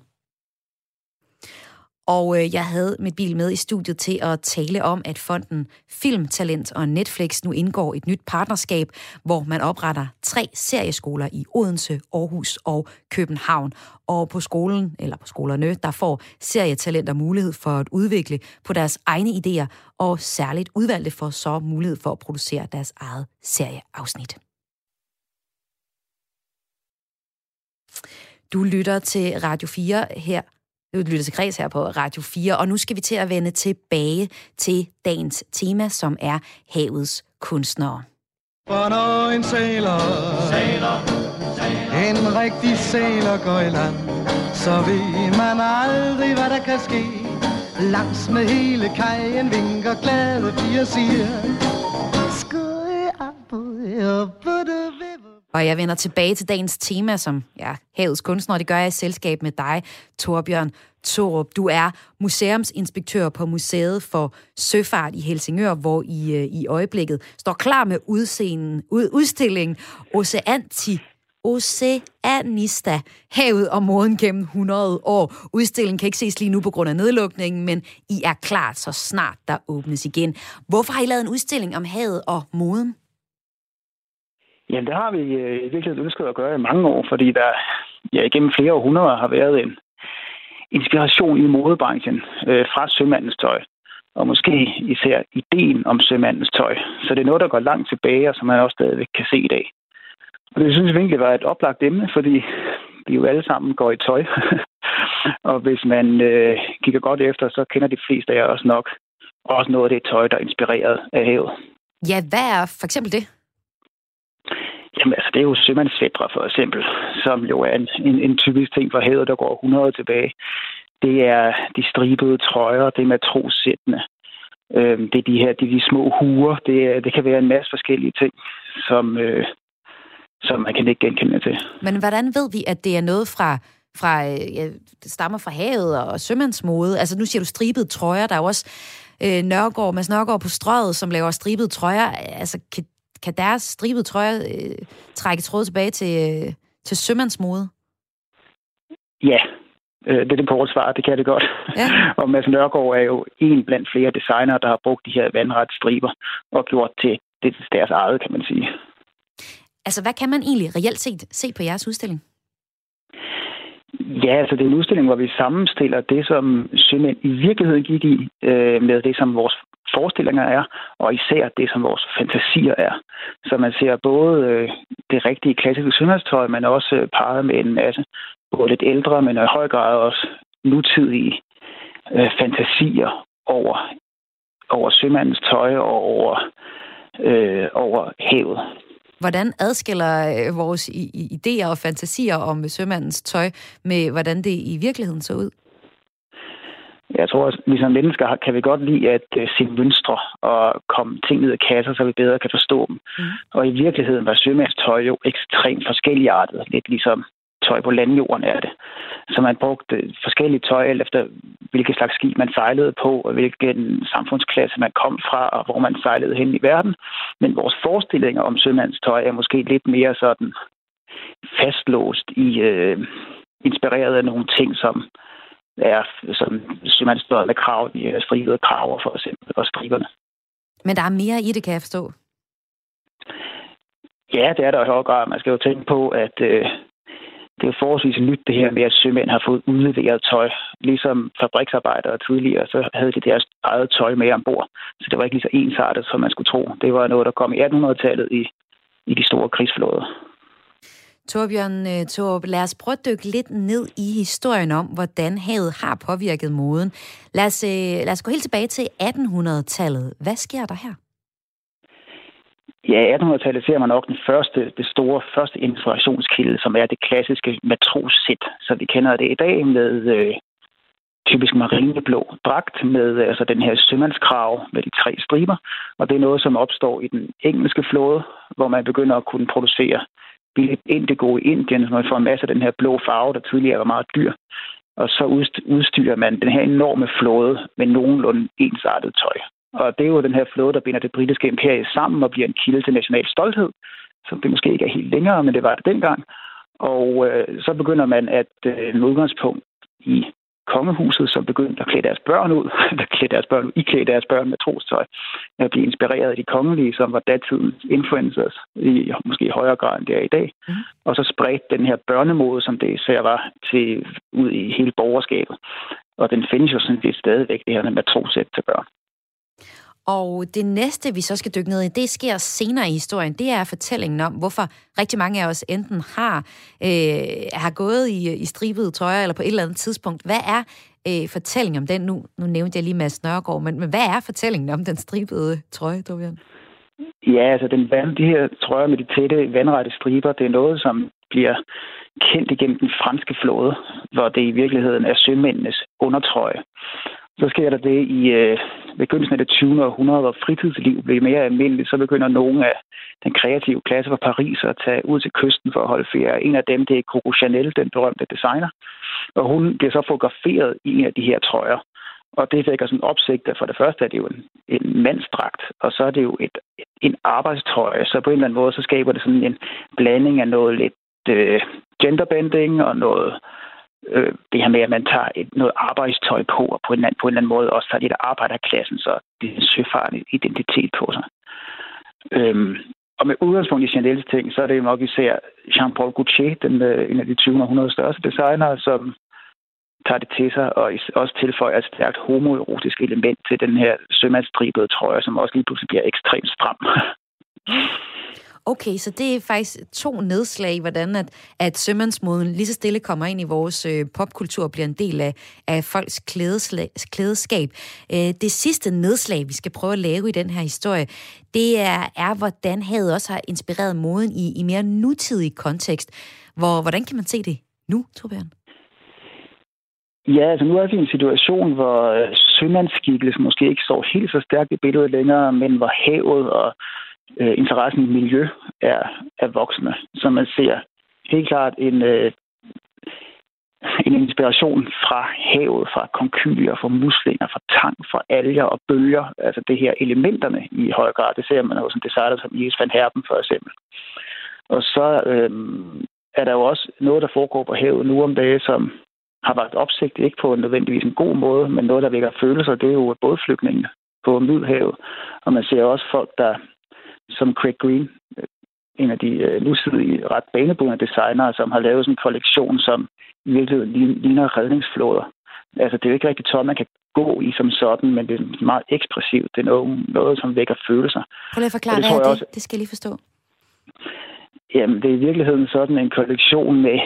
Og øh, jeg havde mit bil med i studiet til at tale om, at fonden Filmtalent og Netflix nu indgår et nyt partnerskab, hvor man opretter tre serieskoler i Odense, Aarhus og København. Og på skolen, eller på skolerne, der får serietalenter mulighed for at udvikle på deres egne idéer, og særligt udvalgte får så mulighed for at producere deres eget serieafsnit. Du lytter til Radio 4 her. Du lytter til Kreds her på Radio 4, og nu skal vi til at vende tilbage til dagens tema, som er havets kunstnere. For når en sailor, sailor, en rigtig sailor går i land, så ved man aldrig, hvad der kan ske. Langs med hele kajen vinker glade piger siger, Skud, og og jeg vender tilbage til dagens tema, som ja, havets kunstner, og det gør jeg i selskab med dig, Torbjørn Torup. Du er museumsinspektør på Museet for Søfart i Helsingør, hvor I øh, i øjeblikket står klar med udseenden, ud, udstillingen Oceanti Oceanista, havet og moden gennem 100 år. Udstillingen kan ikke ses lige nu på grund af nedlukningen, men I er klar så snart der åbnes igen. Hvorfor har I lavet en udstilling om havet og moden? Jamen, det har vi øh, i virkeligheden ønsket at gøre i mange år, fordi der ja, igennem flere århundreder har været en inspiration i modebranchen øh, fra sømandens tøj. Og måske især ideen om sømandens tøj. Så det er noget, der går langt tilbage, og som man også stadigvæk kan se i dag. Og det synes jeg egentlig var et oplagt emne, fordi vi jo alle sammen går i tøj. og hvis man øh, kigger godt efter, så kender de fleste af jer også nok også noget af det tøj, der er inspireret af havet. Ja, hvad er for eksempel det? Jamen altså, det er jo sømandsfædre for eksempel, som jo er en, en, en typisk ting for havet, der går 100 tilbage. Det er de stribede trøjer, det er matrossættene. Øhm, det er de her, det er de små huer. Det, det kan være en masse forskellige ting, som, øh, som man kan ikke genkende til. Men hvordan ved vi, at det er noget fra, fra øh, ja, det stammer fra havet og sømandsmode? Altså nu siger du stribede trøjer, der er jo også øh, Nørgaard, Mads Nørgaard på strøget, som laver stribede trøjer. Altså kan kan deres stribede trøjer øh, trække tråd tilbage til, øh, til sømandsmode? Ja, øh, det er det korte svar, det kan det godt. Ja. og Mads Nørgaard er jo en blandt flere designere, der har brugt de her vandrette striber og gjort til det deres eget, kan man sige. Altså, hvad kan man egentlig reelt set se på jeres udstilling? Ja, altså det er en udstilling, hvor vi sammenstiller det, som sømænd i virkeligheden gik i, øh, med det, som vores forestillinger er, og især det, som vores fantasier er. Så man ser både øh, det rigtige klassiske sømandstøj, men også øh, parret med en masse både lidt ældre, men i høj grad også nutidige øh, fantasier over, over sømandens tøj og over, øh, over havet. Hvordan adskiller øh, vores idéer og fantasier om sømandens tøj med, hvordan det i virkeligheden så ud? Jeg tror, at vi som mennesker kan vi godt lide at uh, se mønstre og komme ting ned af kasser, så vi bedre kan forstå dem. Mm. Og i virkeligheden var sømandstøj jo ekstremt forskelligartet, lidt ligesom tøj på landjorden er det. Så man brugte forskellige tøj, alt efter hvilket slags skib man sejlede på, og hvilken samfundsklasse man kom fra, og hvor man sejlede hen i verden. Men vores forestillinger om sømandstøj er måske lidt mere sådan fastlåst i, øh, inspireret af nogle ting, som er som sømandstøj med krav, de stribede kraver for eksempel, og striberne. Men der er mere i det, kan jeg forstå. Ja, det er der i høj grad. Man skal jo tænke på, at øh, det er forholdsvis nyt det her med, at sømænd har fået udleveret tøj. Ligesom fabriksarbejdere tidligere, så havde de deres eget tøj med ombord. Så det var ikke lige så ensartet, som man skulle tro. Det var noget, der kom i 1800-tallet i, i de store krigsflåder. Torbjørn øh, Torb, lad os prøve at dykke lidt ned i historien om, hvordan havet har påvirket moden. Lad os, øh, lad os gå helt tilbage til 1800-tallet. Hvad sker der her? Ja, 1800-tallet ser man nok den første, det store første inspirationskilde, som er det klassiske matrossæt, så vi kender det i dag med øh, typisk marineblå dragt med øh, altså den her sømandskrav med de tre striber. Og det er noget, som opstår i den engelske flåde, hvor man begynder at kunne producere billigt indigo i Indien, så man får en masse af den her blå farve, der tidligere var meget dyr. Og så udstyrer man den her enorme flåde med nogenlunde ensartet tøj. Og det er jo den her flåde, der binder det britiske imperie sammen og bliver en kilde til national stolthed, som det måske ikke er helt længere, men det var det dengang. Og øh, så begynder man at øh, med udgangspunkt i kongehuset, som begyndte at klæde deres børn ud, der klæde deres børn ud, iklæde deres børn med trostøj, at blive inspireret af de kongelige, som var datidens influencers, i måske højere grad end det er i dag. Mm. Og så spredte den her børnemode, som det især var, til ud i hele borgerskabet. Og den findes jo sådan set stadigvæk, det her med matrosæt til børn. Og det næste, vi så skal dykke ned i, det sker senere i historien. Det er fortællingen om, hvorfor rigtig mange af os enten har, øh, har gået i, i stribede trøjer, eller på et eller andet tidspunkt. Hvad er øh, fortællingen om den? Nu, nu nævnte jeg lige Mads Nørgaard, men, men hvad er fortællingen om den stribede trøje, Dorian? Ja, altså den vand, de her trøjer med de tætte vandrette striber, det er noget, som bliver kendt igennem den franske flåde, hvor det i virkeligheden er sømændenes undertrøje. Så sker der det i øh, begyndelsen af det 20. århundrede, hvor fritidsliv blev mere almindeligt. Så begynder nogle af den kreative klasse fra Paris at tage ud til kysten for at holde ferie. En af dem, det er Coco Chanel, den berømte designer. Og hun bliver så fotograferet i en af de her trøjer. Og det vækker sådan opsigt, at for det første er det jo en, en mandsdragt, og så er det jo et, en arbejdstrøje. Så på en eller anden måde, så skaber det sådan en blanding af noget lidt øh, genderbending og noget øh, det her med, at man tager et, noget arbejdstøj på, og på en, på en eller anden måde også tager lidt arbejderklassen, så det er en identitet på sig. Øhm, og med udgangspunkt i Chanel's ting, så er det jo nok især Jean-Paul Gaultier, den, øh, en af de 20. århundredes største designere, som tager det til sig og også tilføjer et stærkt homoerotisk element til den her sømandstribede trøje, som også lige pludselig bliver ekstremt stram. Okay, så det er faktisk to nedslag, hvordan at, at sømandsmoden lige så stille kommer ind i vores øh, popkultur og bliver en del af, af folks klædeskab. Øh, det sidste nedslag, vi skal prøve at lave i den her historie, det er, er hvordan havet også har inspireret moden i, i mere nutidig kontekst. Hvor, hvordan kan man se det nu, Torbjørn? Ja, altså nu er vi i en situation, hvor øh, sømandsskikkelse måske ikke står helt så stærkt i billedet længere, men hvor havet og øh, interessen i miljø er, er voksende. Så man ser helt klart en, øh, en inspiration fra havet, fra konkylier, fra muslinger, fra tang, fra alger og bølger. Altså det her elementerne i høj grad, det ser man jo som designer som Jes van Herben for eksempel. Og så øh, er der jo også noget, der foregår på havet nu om dagen, som har vagt opsigt, ikke på nødvendigvis en god måde, men noget, der vækker følelser, det er jo bådflygtningene på Middelhavet, og man ser også folk, der som Craig Green, en af de øh, nutidige ret banebrydende designere, som har lavet sådan en kollektion, som i virkeligheden ligner redningsflåder. Altså, det er jo ikke rigtig tøj, man kan gå i som sådan, men det er meget ekspressivt. Det er noget, noget som vækker følelser. Prøv lige at forklare, det hvad er det? Også, det skal jeg lige forstå. Jamen, det er i virkeligheden sådan en kollektion med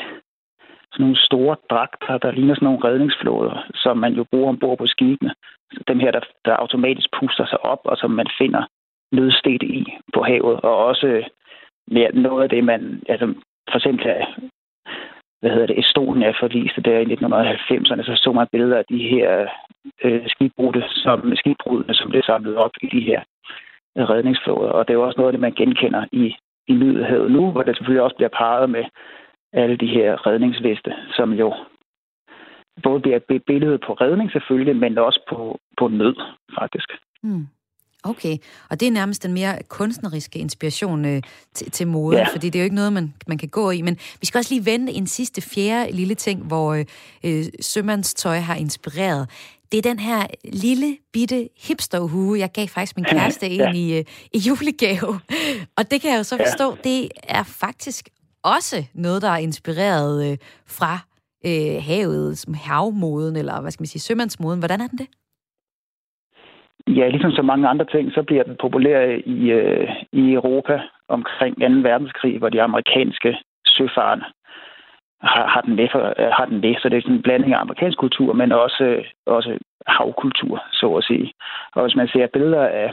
sådan nogle store dragter, der ligner sådan nogle redningsflåder, som man jo bruger ombord på skibene. Dem her, der, der automatisk puster sig op, og som man finder nødstedt i på havet, og også øh, mere noget af det, man, altså for eksempel hvad hedder det, Estonia forliste der i 1990'erne, så så man billeder af de her øh, skibbrudte, som, skibbrudene, som blev samlet op i de her øh, redningsflåder. Og det er jo også noget af det, man genkender i, i Middelhavet nu, hvor det selvfølgelig også bliver parret med alle de her redningsveste, som jo både bliver billedet på redning selvfølgelig, men også på, på nød, faktisk. Mm. Okay, og det er nærmest den mere kunstneriske inspiration øh, til, til mode, ja. fordi det er jo ikke noget, man, man kan gå i. Men vi skal også lige vende en sidste fjerde lille ting, hvor øh, øh sømandstøj har inspireret. Det er den her lille, bitte hipsterhue, jeg gav faktisk min kæreste ja. en i, øh, i julegave. Og det kan jeg jo så forstå, ja. det er faktisk også noget, der er inspireret øh, fra øh, havet, havmoden, eller hvad skal man sige, sømandsmoden. Hvordan er den det? Ja, ligesom så mange andre ting, så bliver den populær i, øh, i Europa omkring 2. verdenskrig, hvor de amerikanske søfarende har, har, den med for, øh, har den med. Så det er sådan en blanding af amerikansk kultur, men også, øh, også havkultur, så at sige. Og hvis man ser billeder af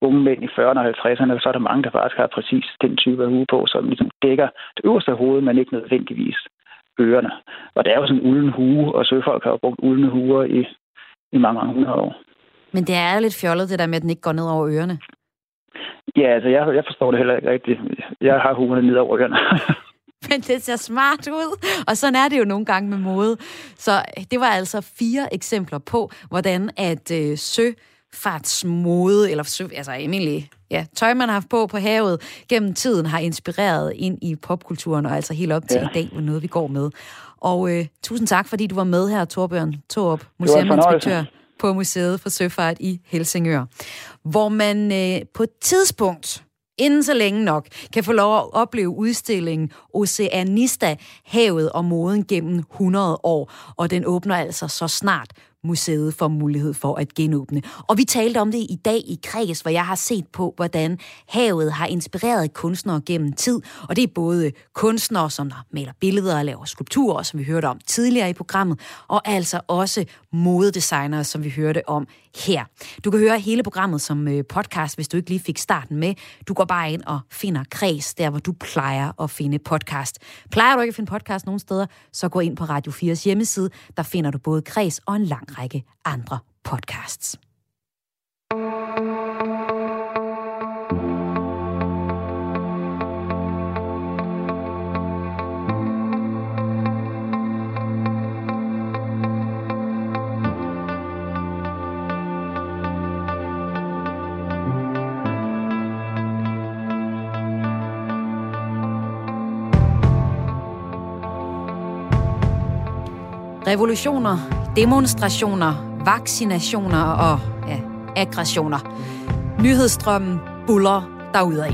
unge mænd i 40'erne og 50'erne, så er der mange, der faktisk har præcis den type af hue på, som ligesom dækker det øverste hoved, men ikke nødvendigvis ørerne. Og det er jo sådan en ulden hue, og søfolk har jo brugt uldne huer i, i mange, mange hundrede år. Men det er jo lidt fjollet, det der med, at den ikke går ned over ørerne. Ja, altså jeg, jeg forstår det heller ikke rigtigt. Jeg har huerne ned over ørerne. Men det ser smart ud, og sådan er det jo nogle gange med mode. Så det var altså fire eksempler på, hvordan at øh, søfartsmode, eller sø, altså almindelig ja, tøj, man har haft på på havet, gennem tiden har inspireret ind i popkulturen, og altså helt op til ja. i dag, hvor noget vi går med. Og øh, tusind tak, fordi du var med her, Torbjørn Torup, museuminspektør på Museet for Søfart i Helsingør, hvor man øh, på et tidspunkt inden så længe nok, kan få lov at opleve udstillingen Oceanista, havet og moden gennem 100 år. Og den åbner altså så snart museet får mulighed for at genåbne. Og vi talte om det i dag i Kreds, hvor jeg har set på, hvordan havet har inspireret kunstnere gennem tid. Og det er både kunstnere, som der maler billeder og laver skulpturer, som vi hørte om tidligere i programmet, og altså også modedesignere, som vi hørte om her. Du kan høre hele programmet som øh, podcast, hvis du ikke lige fik starten med. Du går bare ind og finder Kreds, der hvor du plejer at finde podcast. Plejer du ikke at finde podcast nogen steder, så gå ind på Radio 4's hjemmeside. Der finder du både Kreds og en lang række andre podcasts. Revolutioner, demonstrationer, vaccinationer og ja, aggressioner. Nyhedsstrømmen buller derudad.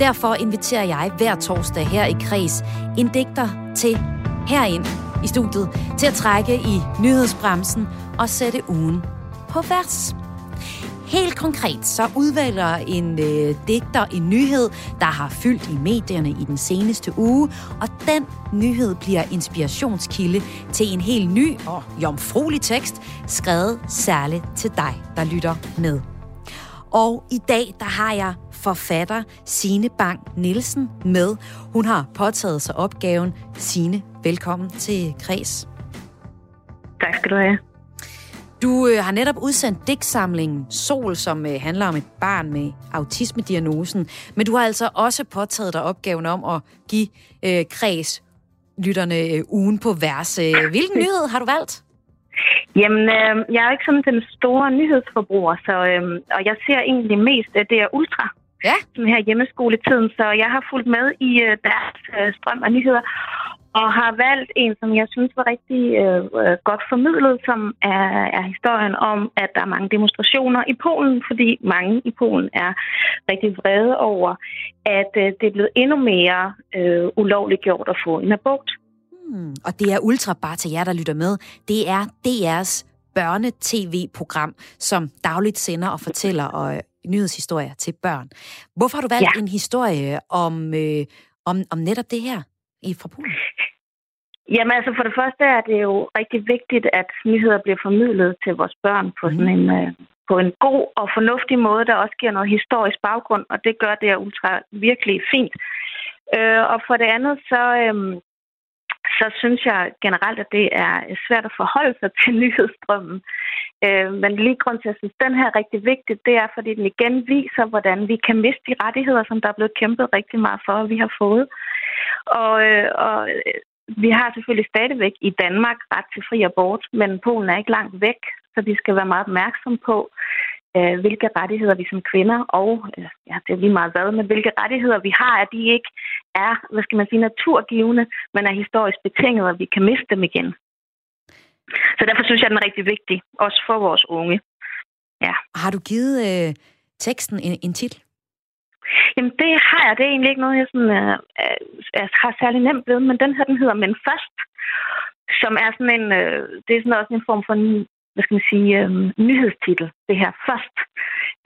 Derfor inviterer jeg hver torsdag her i Kreds en digter til herind i studiet til at trække i nyhedsbremsen og sætte ugen på vers. Helt konkret så udvælger en øh, digter en nyhed, der har fyldt i medierne i den seneste uge, og den nyhed bliver inspirationskilde til en helt ny og jomfruelig tekst, skrevet særligt til dig, der lytter med. Og i dag, der har jeg forfatter Sine Bang Nielsen med. Hun har påtaget sig opgaven. Sine, velkommen til Kres. Tak skal du have. Du øh, har netop udsendt digtsamlingen Sol, som øh, handler om et barn med autismediagnosen. Men du har altså også påtaget dig opgaven om at give øh, kreds lytterne øh, ugen på vers. Øh, hvilken nyhed har du valgt? Jamen, øh, jeg er ikke sådan den store nyhedsforbruger, så, øh, og jeg ser egentlig mest, at det er ultra. Ja. Som her hjemmeskoletiden, så jeg har fulgt med i øh, deres øh, strøm af nyheder og har valgt en, som jeg synes var rigtig øh, øh, godt formidlet, som er, er historien om, at der er mange demonstrationer i Polen, fordi mange i Polen er rigtig vrede over, at øh, det er blevet endnu mere øh, ulovligt gjort at få en abort. Hmm. Og det er ultra bare til jer, der lytter med. Det er DR's børne-tv-program, som dagligt sender og fortæller og, øh, nyhedshistorier til børn. Hvorfor har du valgt ja. en historie om, øh, om, om netop det her? I fra Polen? Jamen altså for det første er det jo rigtig vigtigt, at nyheder bliver formidlet til vores børn på sådan en, øh, på en god og fornuftig måde, der også giver noget historisk baggrund, og det gør det ultra virkelig fint. Øh, og for det andet, så, øh, så synes jeg generelt, at det er øh, svært at forholde sig til nyhedsstrømmen. Øh, men lige grund til, at jeg synes, at den her er rigtig vigtig, det er, fordi den igen viser, hvordan vi kan miste de rettigheder, som der er blevet kæmpet rigtig meget for, og vi har fået. Og, øh, og øh, vi har selvfølgelig stadigvæk i Danmark ret til fri abort, men Polen er ikke langt væk, så vi skal være meget opmærksom på, øh, hvilke rettigheder vi som kvinder, og øh, ja, det er lige meget hvad, men hvilke rettigheder vi har, at de ikke er, hvad skal man sige, naturgivende, men er historisk betinget, og vi kan miste dem igen. Så derfor synes jeg, den er rigtig vigtig, også for vores unge. Ja. Har du givet øh, teksten en, en titel? Jamen, det har jeg. Det er egentlig ikke noget, jeg sådan, uh, uh, har særlig nemt ved, men den her, den hedder Men Først, som er sådan en, uh, det er sådan også en form for en, hvad skal man sige, uh, nyhedstitel. Det her Først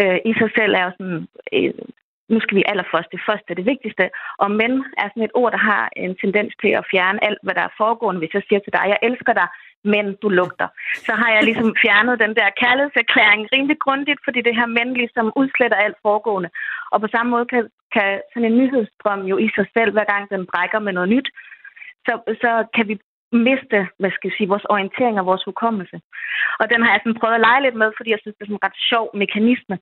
uh, i sig selv er jo sådan, uh, nu skal vi allerførst, det første er det vigtigste. Og men er sådan et ord, der har en tendens til at fjerne alt, hvad der er foregående. Hvis jeg siger til dig, jeg elsker dig, men du lugter. Så har jeg ligesom fjernet den der kærlighedserklæring rimelig grundigt, fordi det her men ligesom udsletter alt foregående. Og på samme måde kan, kan sådan en nyhedsstrøm jo i sig selv, hver gang den brækker med noget nyt, så, så kan vi miste, hvad skal jeg sige, vores orientering og vores hukommelse. Og den har jeg sådan prøvet at lege lidt med, fordi jeg synes, det er sådan en ret sjov mekanisme.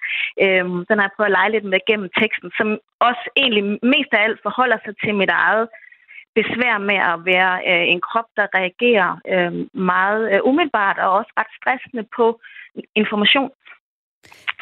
Øhm, den har jeg prøvet at lege lidt med gennem teksten, som også egentlig mest af alt forholder sig til mit eget besvær med at være øh, en krop, der reagerer øh, meget øh, umiddelbart og også ret stressende på information.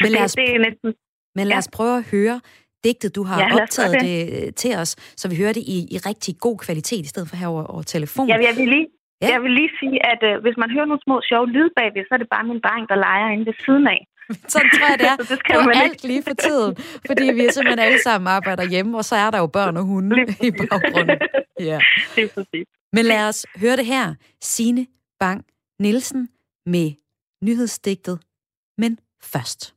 Men lad os, det, det er næsten, men lad os prøve at høre digtet, du har ja, optaget det. det til os, så vi hører det i, i rigtig god kvalitet, i stedet for her over, telefon. Ja, jeg vil lige, ja. jeg vil lige sige, at øh, hvis man hører nogle små sjove lyd bagved, så er det bare min dreng, der leger inde ved siden af. Sådan tror jeg, det er det på alt ikke. lige for tiden. Fordi vi simpelthen alle sammen arbejder hjemme, og så er der jo børn og hunde i baggrunden. Ja. Det er præcis. Men lad os høre det her. Sine Bang Nielsen med nyhedsdigtet, men først.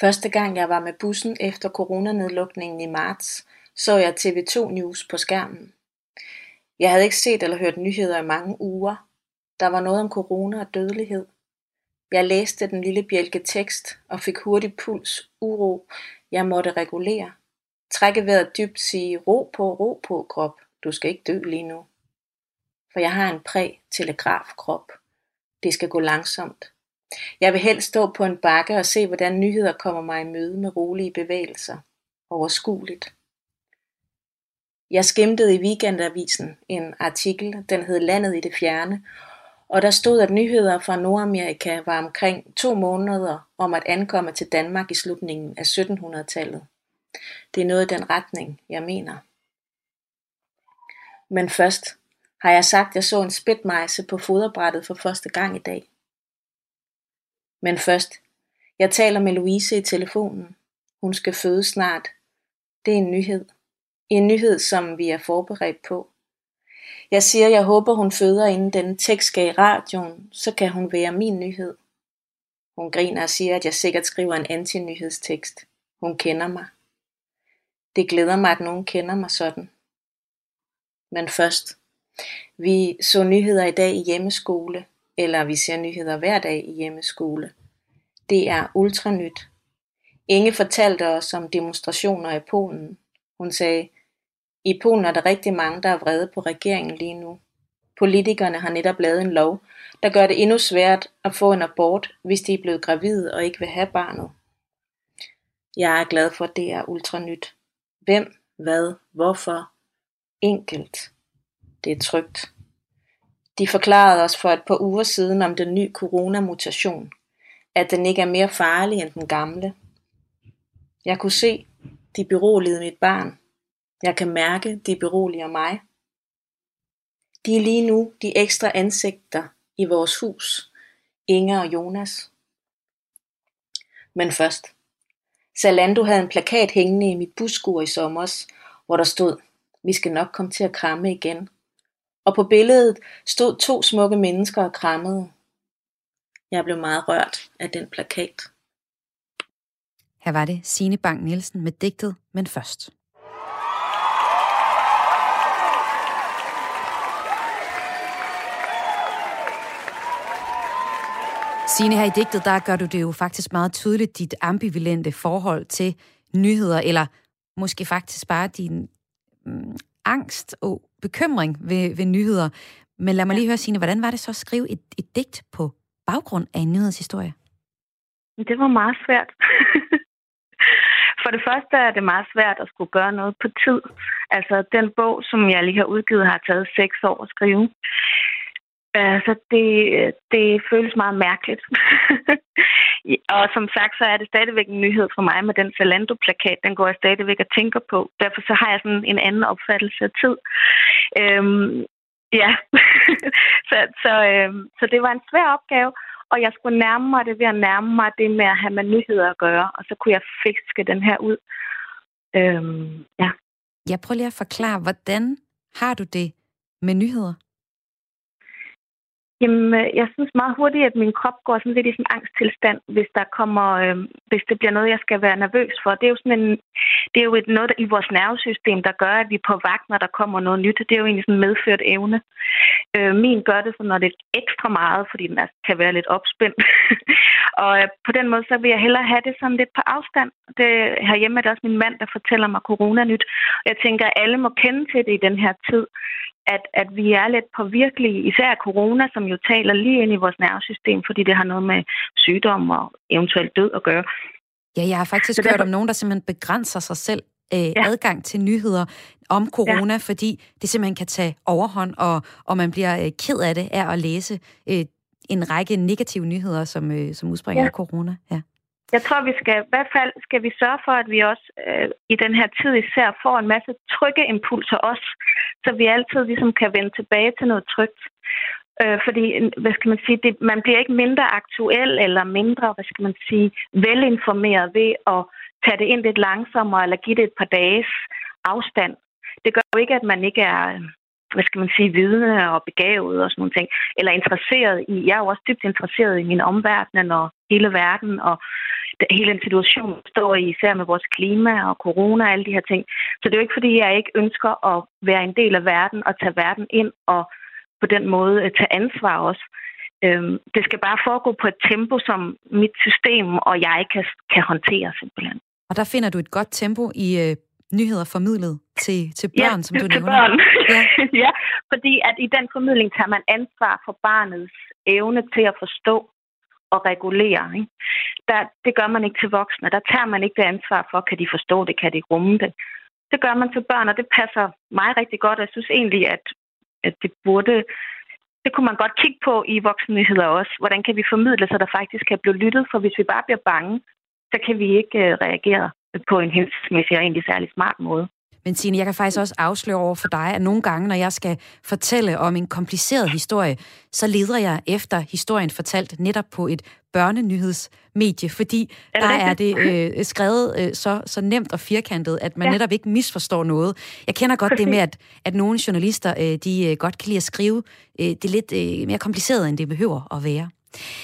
Første gang jeg var med bussen efter coronanedlukningen i marts, så jeg TV2 News på skærmen. Jeg havde ikke set eller hørt nyheder i mange uger. Der var noget om corona og dødelighed. Jeg læste den lille bjælke tekst og fik hurtig puls, uro, jeg måtte regulere. Trække vejret dybt, sige ro på, ro på krop, du skal ikke dø lige nu. For jeg har en præ-telegrafkrop. Det skal gå langsomt. Jeg vil helst stå på en bakke og se, hvordan nyheder kommer mig i møde med rolige bevægelser. Overskueligt. Jeg skimtede i weekendavisen en artikel, den hed Landet i det fjerne, og der stod, at nyheder fra Nordamerika var omkring to måneder om at ankomme til Danmark i slutningen af 1700-tallet. Det er noget i den retning, jeg mener. Men først har jeg sagt, at jeg så en spætmejse på foderbrættet for første gang i dag. Men først, jeg taler med Louise i telefonen. Hun skal føde snart. Det er en nyhed. En nyhed, som vi er forberedt på. Jeg siger, jeg håber, hun føder, inden den tekst skal i radioen, så kan hun være min nyhed. Hun griner og siger, at jeg sikkert skriver en antinyhedstekst. Hun kender mig. Det glæder mig, at nogen kender mig sådan. Men først, vi så nyheder i dag i hjemmeskole, eller vi ser nyheder hver dag i hjemmeskole. Det er ultranyt. Inge fortalte os om demonstrationer i Polen. Hun sagde, i Polen er der rigtig mange, der er vrede på regeringen lige nu. Politikerne har netop lavet en lov, der gør det endnu svært at få en abort, hvis de er blevet gravide og ikke vil have barnet. Jeg er glad for, at det er ultranyt. Hvem, hvad, hvorfor? Enkelt. Det er trygt. De forklarede os for et par uger siden om den nye coronamutation, at den ikke er mere farlig end den gamle. Jeg kunne se, de beroligede mit barn. Jeg kan mærke, de beroliger mig. De er lige nu de ekstra ansigter i vores hus, Inger og Jonas. Men først. Zalando havde en plakat hængende i mit busskur i sommer, hvor der stod, vi skal nok komme til at kramme igen og på billedet stod to smukke mennesker og krammede. Jeg blev meget rørt af den plakat. Her var det Signe Bang Nielsen med digtet, men først. Signe, her i digtet, der gør du det jo faktisk meget tydeligt, dit ambivalente forhold til nyheder, eller måske faktisk bare din mm, angst og bekymring ved, ved nyheder. Men lad mig lige høre, Signe, hvordan var det så at skrive et, et digt på baggrund af en nyhedshistorie? Det var meget svært. For det første er det meget svært at skulle gøre noget på tid. Altså, den bog, som jeg lige har udgivet, har taget seks år at skrive. Altså, det, det føles meget mærkeligt. og som sagt, så er det stadigvæk en nyhed for mig med den Zalando-plakat. Den går jeg stadigvæk og tænker på. Derfor så har jeg sådan en anden opfattelse af tid. Øhm, ja, så, så, øhm, så det var en svær opgave. og jeg skulle nærme mig det ved at nærme mig det med at have med nyheder at gøre, og så kunne jeg fiske den her ud. Øhm, ja. Jeg prøver lige at forklare, hvordan har du det med nyheder? Jamen, øh, jeg synes meget hurtigt, at min krop går sådan lidt i sådan en angsttilstand, hvis der kommer, øh, hvis det bliver noget, jeg skal være nervøs for. Det er jo sådan en, det er jo et, noget der, i vores nervesystem, der gør, at vi er på vagt, når der kommer noget nyt. Det er jo egentlig sådan en medført evne. Øh, min gør det, så når det er ekstra meget, fordi den er, kan være lidt opspændt. og øh, på den måde, så vil jeg hellere have det sådan lidt på afstand. Det, herhjemme er det også min mand, der fortæller mig corona-nyt. Jeg tænker, at alle må kende til det i den her tid at, at vi er lidt påvirkelige, især corona, som jo taler lige ind i vores nervesystem, fordi det har noget med sygdom og eventuelt død at gøre. Ja, jeg har faktisk Så hørt om nogen, der simpelthen begrænser sig selv øh, ja. adgang til nyheder om corona, ja. fordi det simpelthen kan tage overhånd, og, og man bliver øh, ked af det af at læse øh, en række negative nyheder, som, øh, som udspringer ja. af corona. Ja. Jeg tror, vi skal, i hvert fald skal vi sørge for, at vi også øh, i den her tid især får en masse trygge impulser også, så vi altid ligesom kan vende tilbage til noget trygt. Øh, fordi, hvad skal man sige, det, man bliver ikke mindre aktuel eller mindre, hvad skal man sige, velinformeret ved at tage det ind lidt langsommere eller give det et par dages afstand. Det gør jo ikke, at man ikke er hvad skal man sige, vidne og begavet og sådan nogle ting, eller interesseret i, jeg er jo også dybt interesseret i min omverden og hele verden, og hele den situation står i, især med vores klima og corona og alle de her ting. Så det er jo ikke, fordi jeg ikke ønsker at være en del af verden og tage verden ind og på den måde øh, tage ansvar også. Øhm, det skal bare foregå på et tempo, som mit system og jeg kan, kan håndtere simpelthen. Og der finder du et godt tempo i øh, nyheder formidlet til, til børn, ja, som du til nævner? Børn. Ja. ja, fordi at i den formidling tager man ansvar for barnets evne til at forstå at regulere. Ikke? Der, det gør man ikke til voksne. Der tager man ikke det ansvar for, kan de forstå det, kan de rumme det. Det gør man til børn, og det passer mig rigtig godt. Jeg synes egentlig, at, at det burde... Det kunne man godt kigge på i voksennyheder også. Hvordan kan vi formidle, så der faktisk kan blive lyttet? For hvis vi bare bliver bange, så kan vi ikke øh, reagere på en hensigtsmæssig og egentlig særlig smart måde. Men Tine, jeg kan faktisk også afsløre over for dig, at nogle gange, når jeg skal fortælle om en kompliceret historie, så leder jeg efter historien fortalt netop på et børnenyhedsmedie, fordi er der er det øh, skrevet øh, så, så nemt og firkantet, at man ja. netop ikke misforstår noget. Jeg kender godt Præcis. det med, at, at nogle journalister, øh, de øh, godt kan lide at skrive øh, det lidt øh, mere kompliceret, end det behøver at være.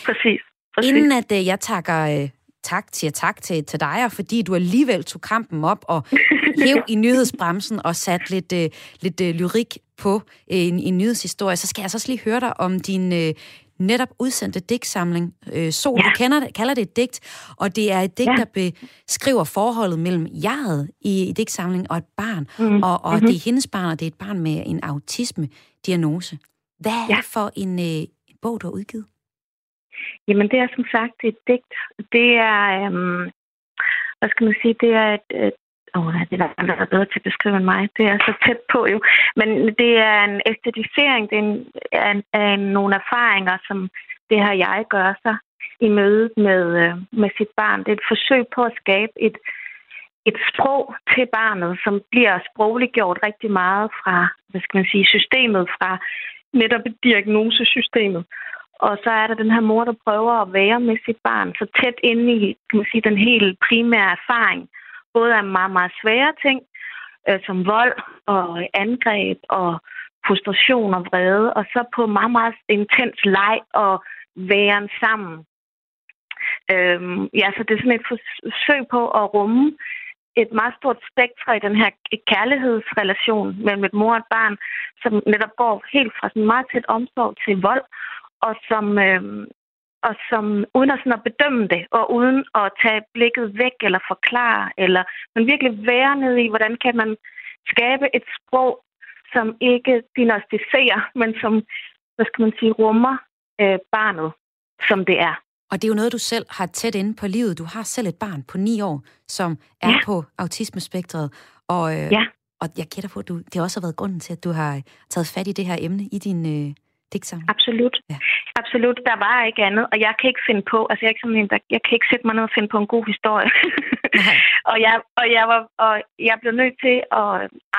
Præcis. Præcis. Inden at øh, jeg takker øh, tak, siger tak til, til dig, og fordi du alligevel tog kampen op og hæv i nyhedsbremsen og sat lidt, øh, lidt øh, lyrik på øh, en, en nyhedshistorie, så skal jeg så også lige høre dig om din øh, netop udsendte digtsamling øh, Sol. Ja. Du kender det, kalder det et digt, og det er et digt, ja. der beskriver forholdet mellem jeget i, i digtsamlingen og et barn, mm. og, og mm-hmm. det er hendes barn, og det er et barn med en autisme-diagnose. Hvad er ja. det for en, øh, bog, du har udgivet? Jamen, det er som sagt et digt. Det er, øhm, hvad skal man sige, det er et, et Åh, oh, det er der, der er bedre til at beskrive end mig. Det er så tæt på jo. Men det er en æstetisering, det er, en, er, en, er nogle erfaringer, som det her jeg gør sig i mødet med, øh, med sit barn. Det er et forsøg på at skabe et, et sprog til barnet, som bliver sprogligt gjort rigtig meget fra, hvad skal man sige, systemet, fra netop diagnosesystemet. Og så er der den her mor, der prøver at være med sit barn så tæt inde i kan man sige, den helt primære erfaring. Både af meget, meget svære ting, øh, som vold og angreb og frustration og vrede, og så på meget, meget intens leg og væren sammen. Øhm, ja, så det er sådan et forsøg på at rumme et meget stort spektrum i den her kærlighedsrelation mellem et mor og et barn, som netop går helt fra sådan meget tæt omsorg til vold, og som, øh, og som uden at, sådan at bedømme det, og uden at tage blikket væk eller forklare, eller men virkelig være nede i, hvordan kan man skabe et sprog, som ikke diagnostiserer, men som, hvad skal man sige, rummer øh, barnet, som det er. Og det er jo noget, du selv har tæt inde på livet. Du har selv et barn på ni år, som er ja. på autismespektret. Og, øh, ja. og jeg gætter på, at du, det også har været grunden til, at du har taget fat i det her emne i din, øh, digtsamling? Absolut. Ja. Absolut. Der var ikke andet, og jeg kan ikke finde på, altså jeg, er ikke sådan en, der, jeg kan ikke sætte mig ned og finde på en god historie. og, jeg, og, jeg var, og jeg blev nødt til at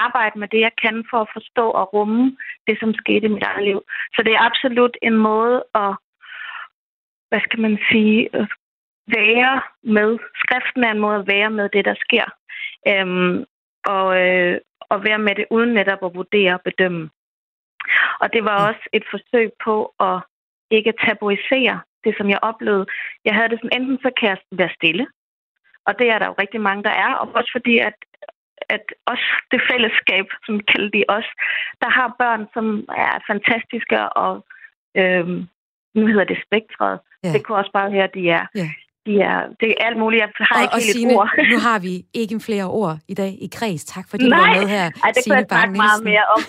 arbejde med det, jeg kan for at forstå og rumme det, som skete i mit eget liv. Så det er absolut en måde at hvad skal man sige, være med. Skriften er en måde at være med det, der sker. Øhm, og, øh, og være med det uden netop at vurdere og bedømme. Og det var også et forsøg på at ikke tabuisere det, som jeg oplevede. Jeg havde det sådan, enten så kan jeg være stille, og det er der jo rigtig mange, der er, og også fordi, at, at også det fællesskab, som kalder de os, der har børn, som er fantastiske, og øhm, nu hedder det spektret. Ja. Det kunne også bare høre, at de er ja de er, det er alt muligt. Jeg har og, ikke og Signe, ord. nu har vi ikke flere ord i dag i kreds. Tak fordi Nej. du var med her, Ej, det Signe kunne jeg meget mere om.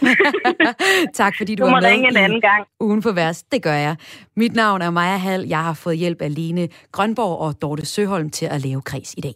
tak fordi du, du var med ringe en anden gang. ugen på vers. Det gør jeg. Mit navn er Maja Hall. Jeg har fået hjælp af Line Grønborg og Dorte Søholm til at lave kreds i dag.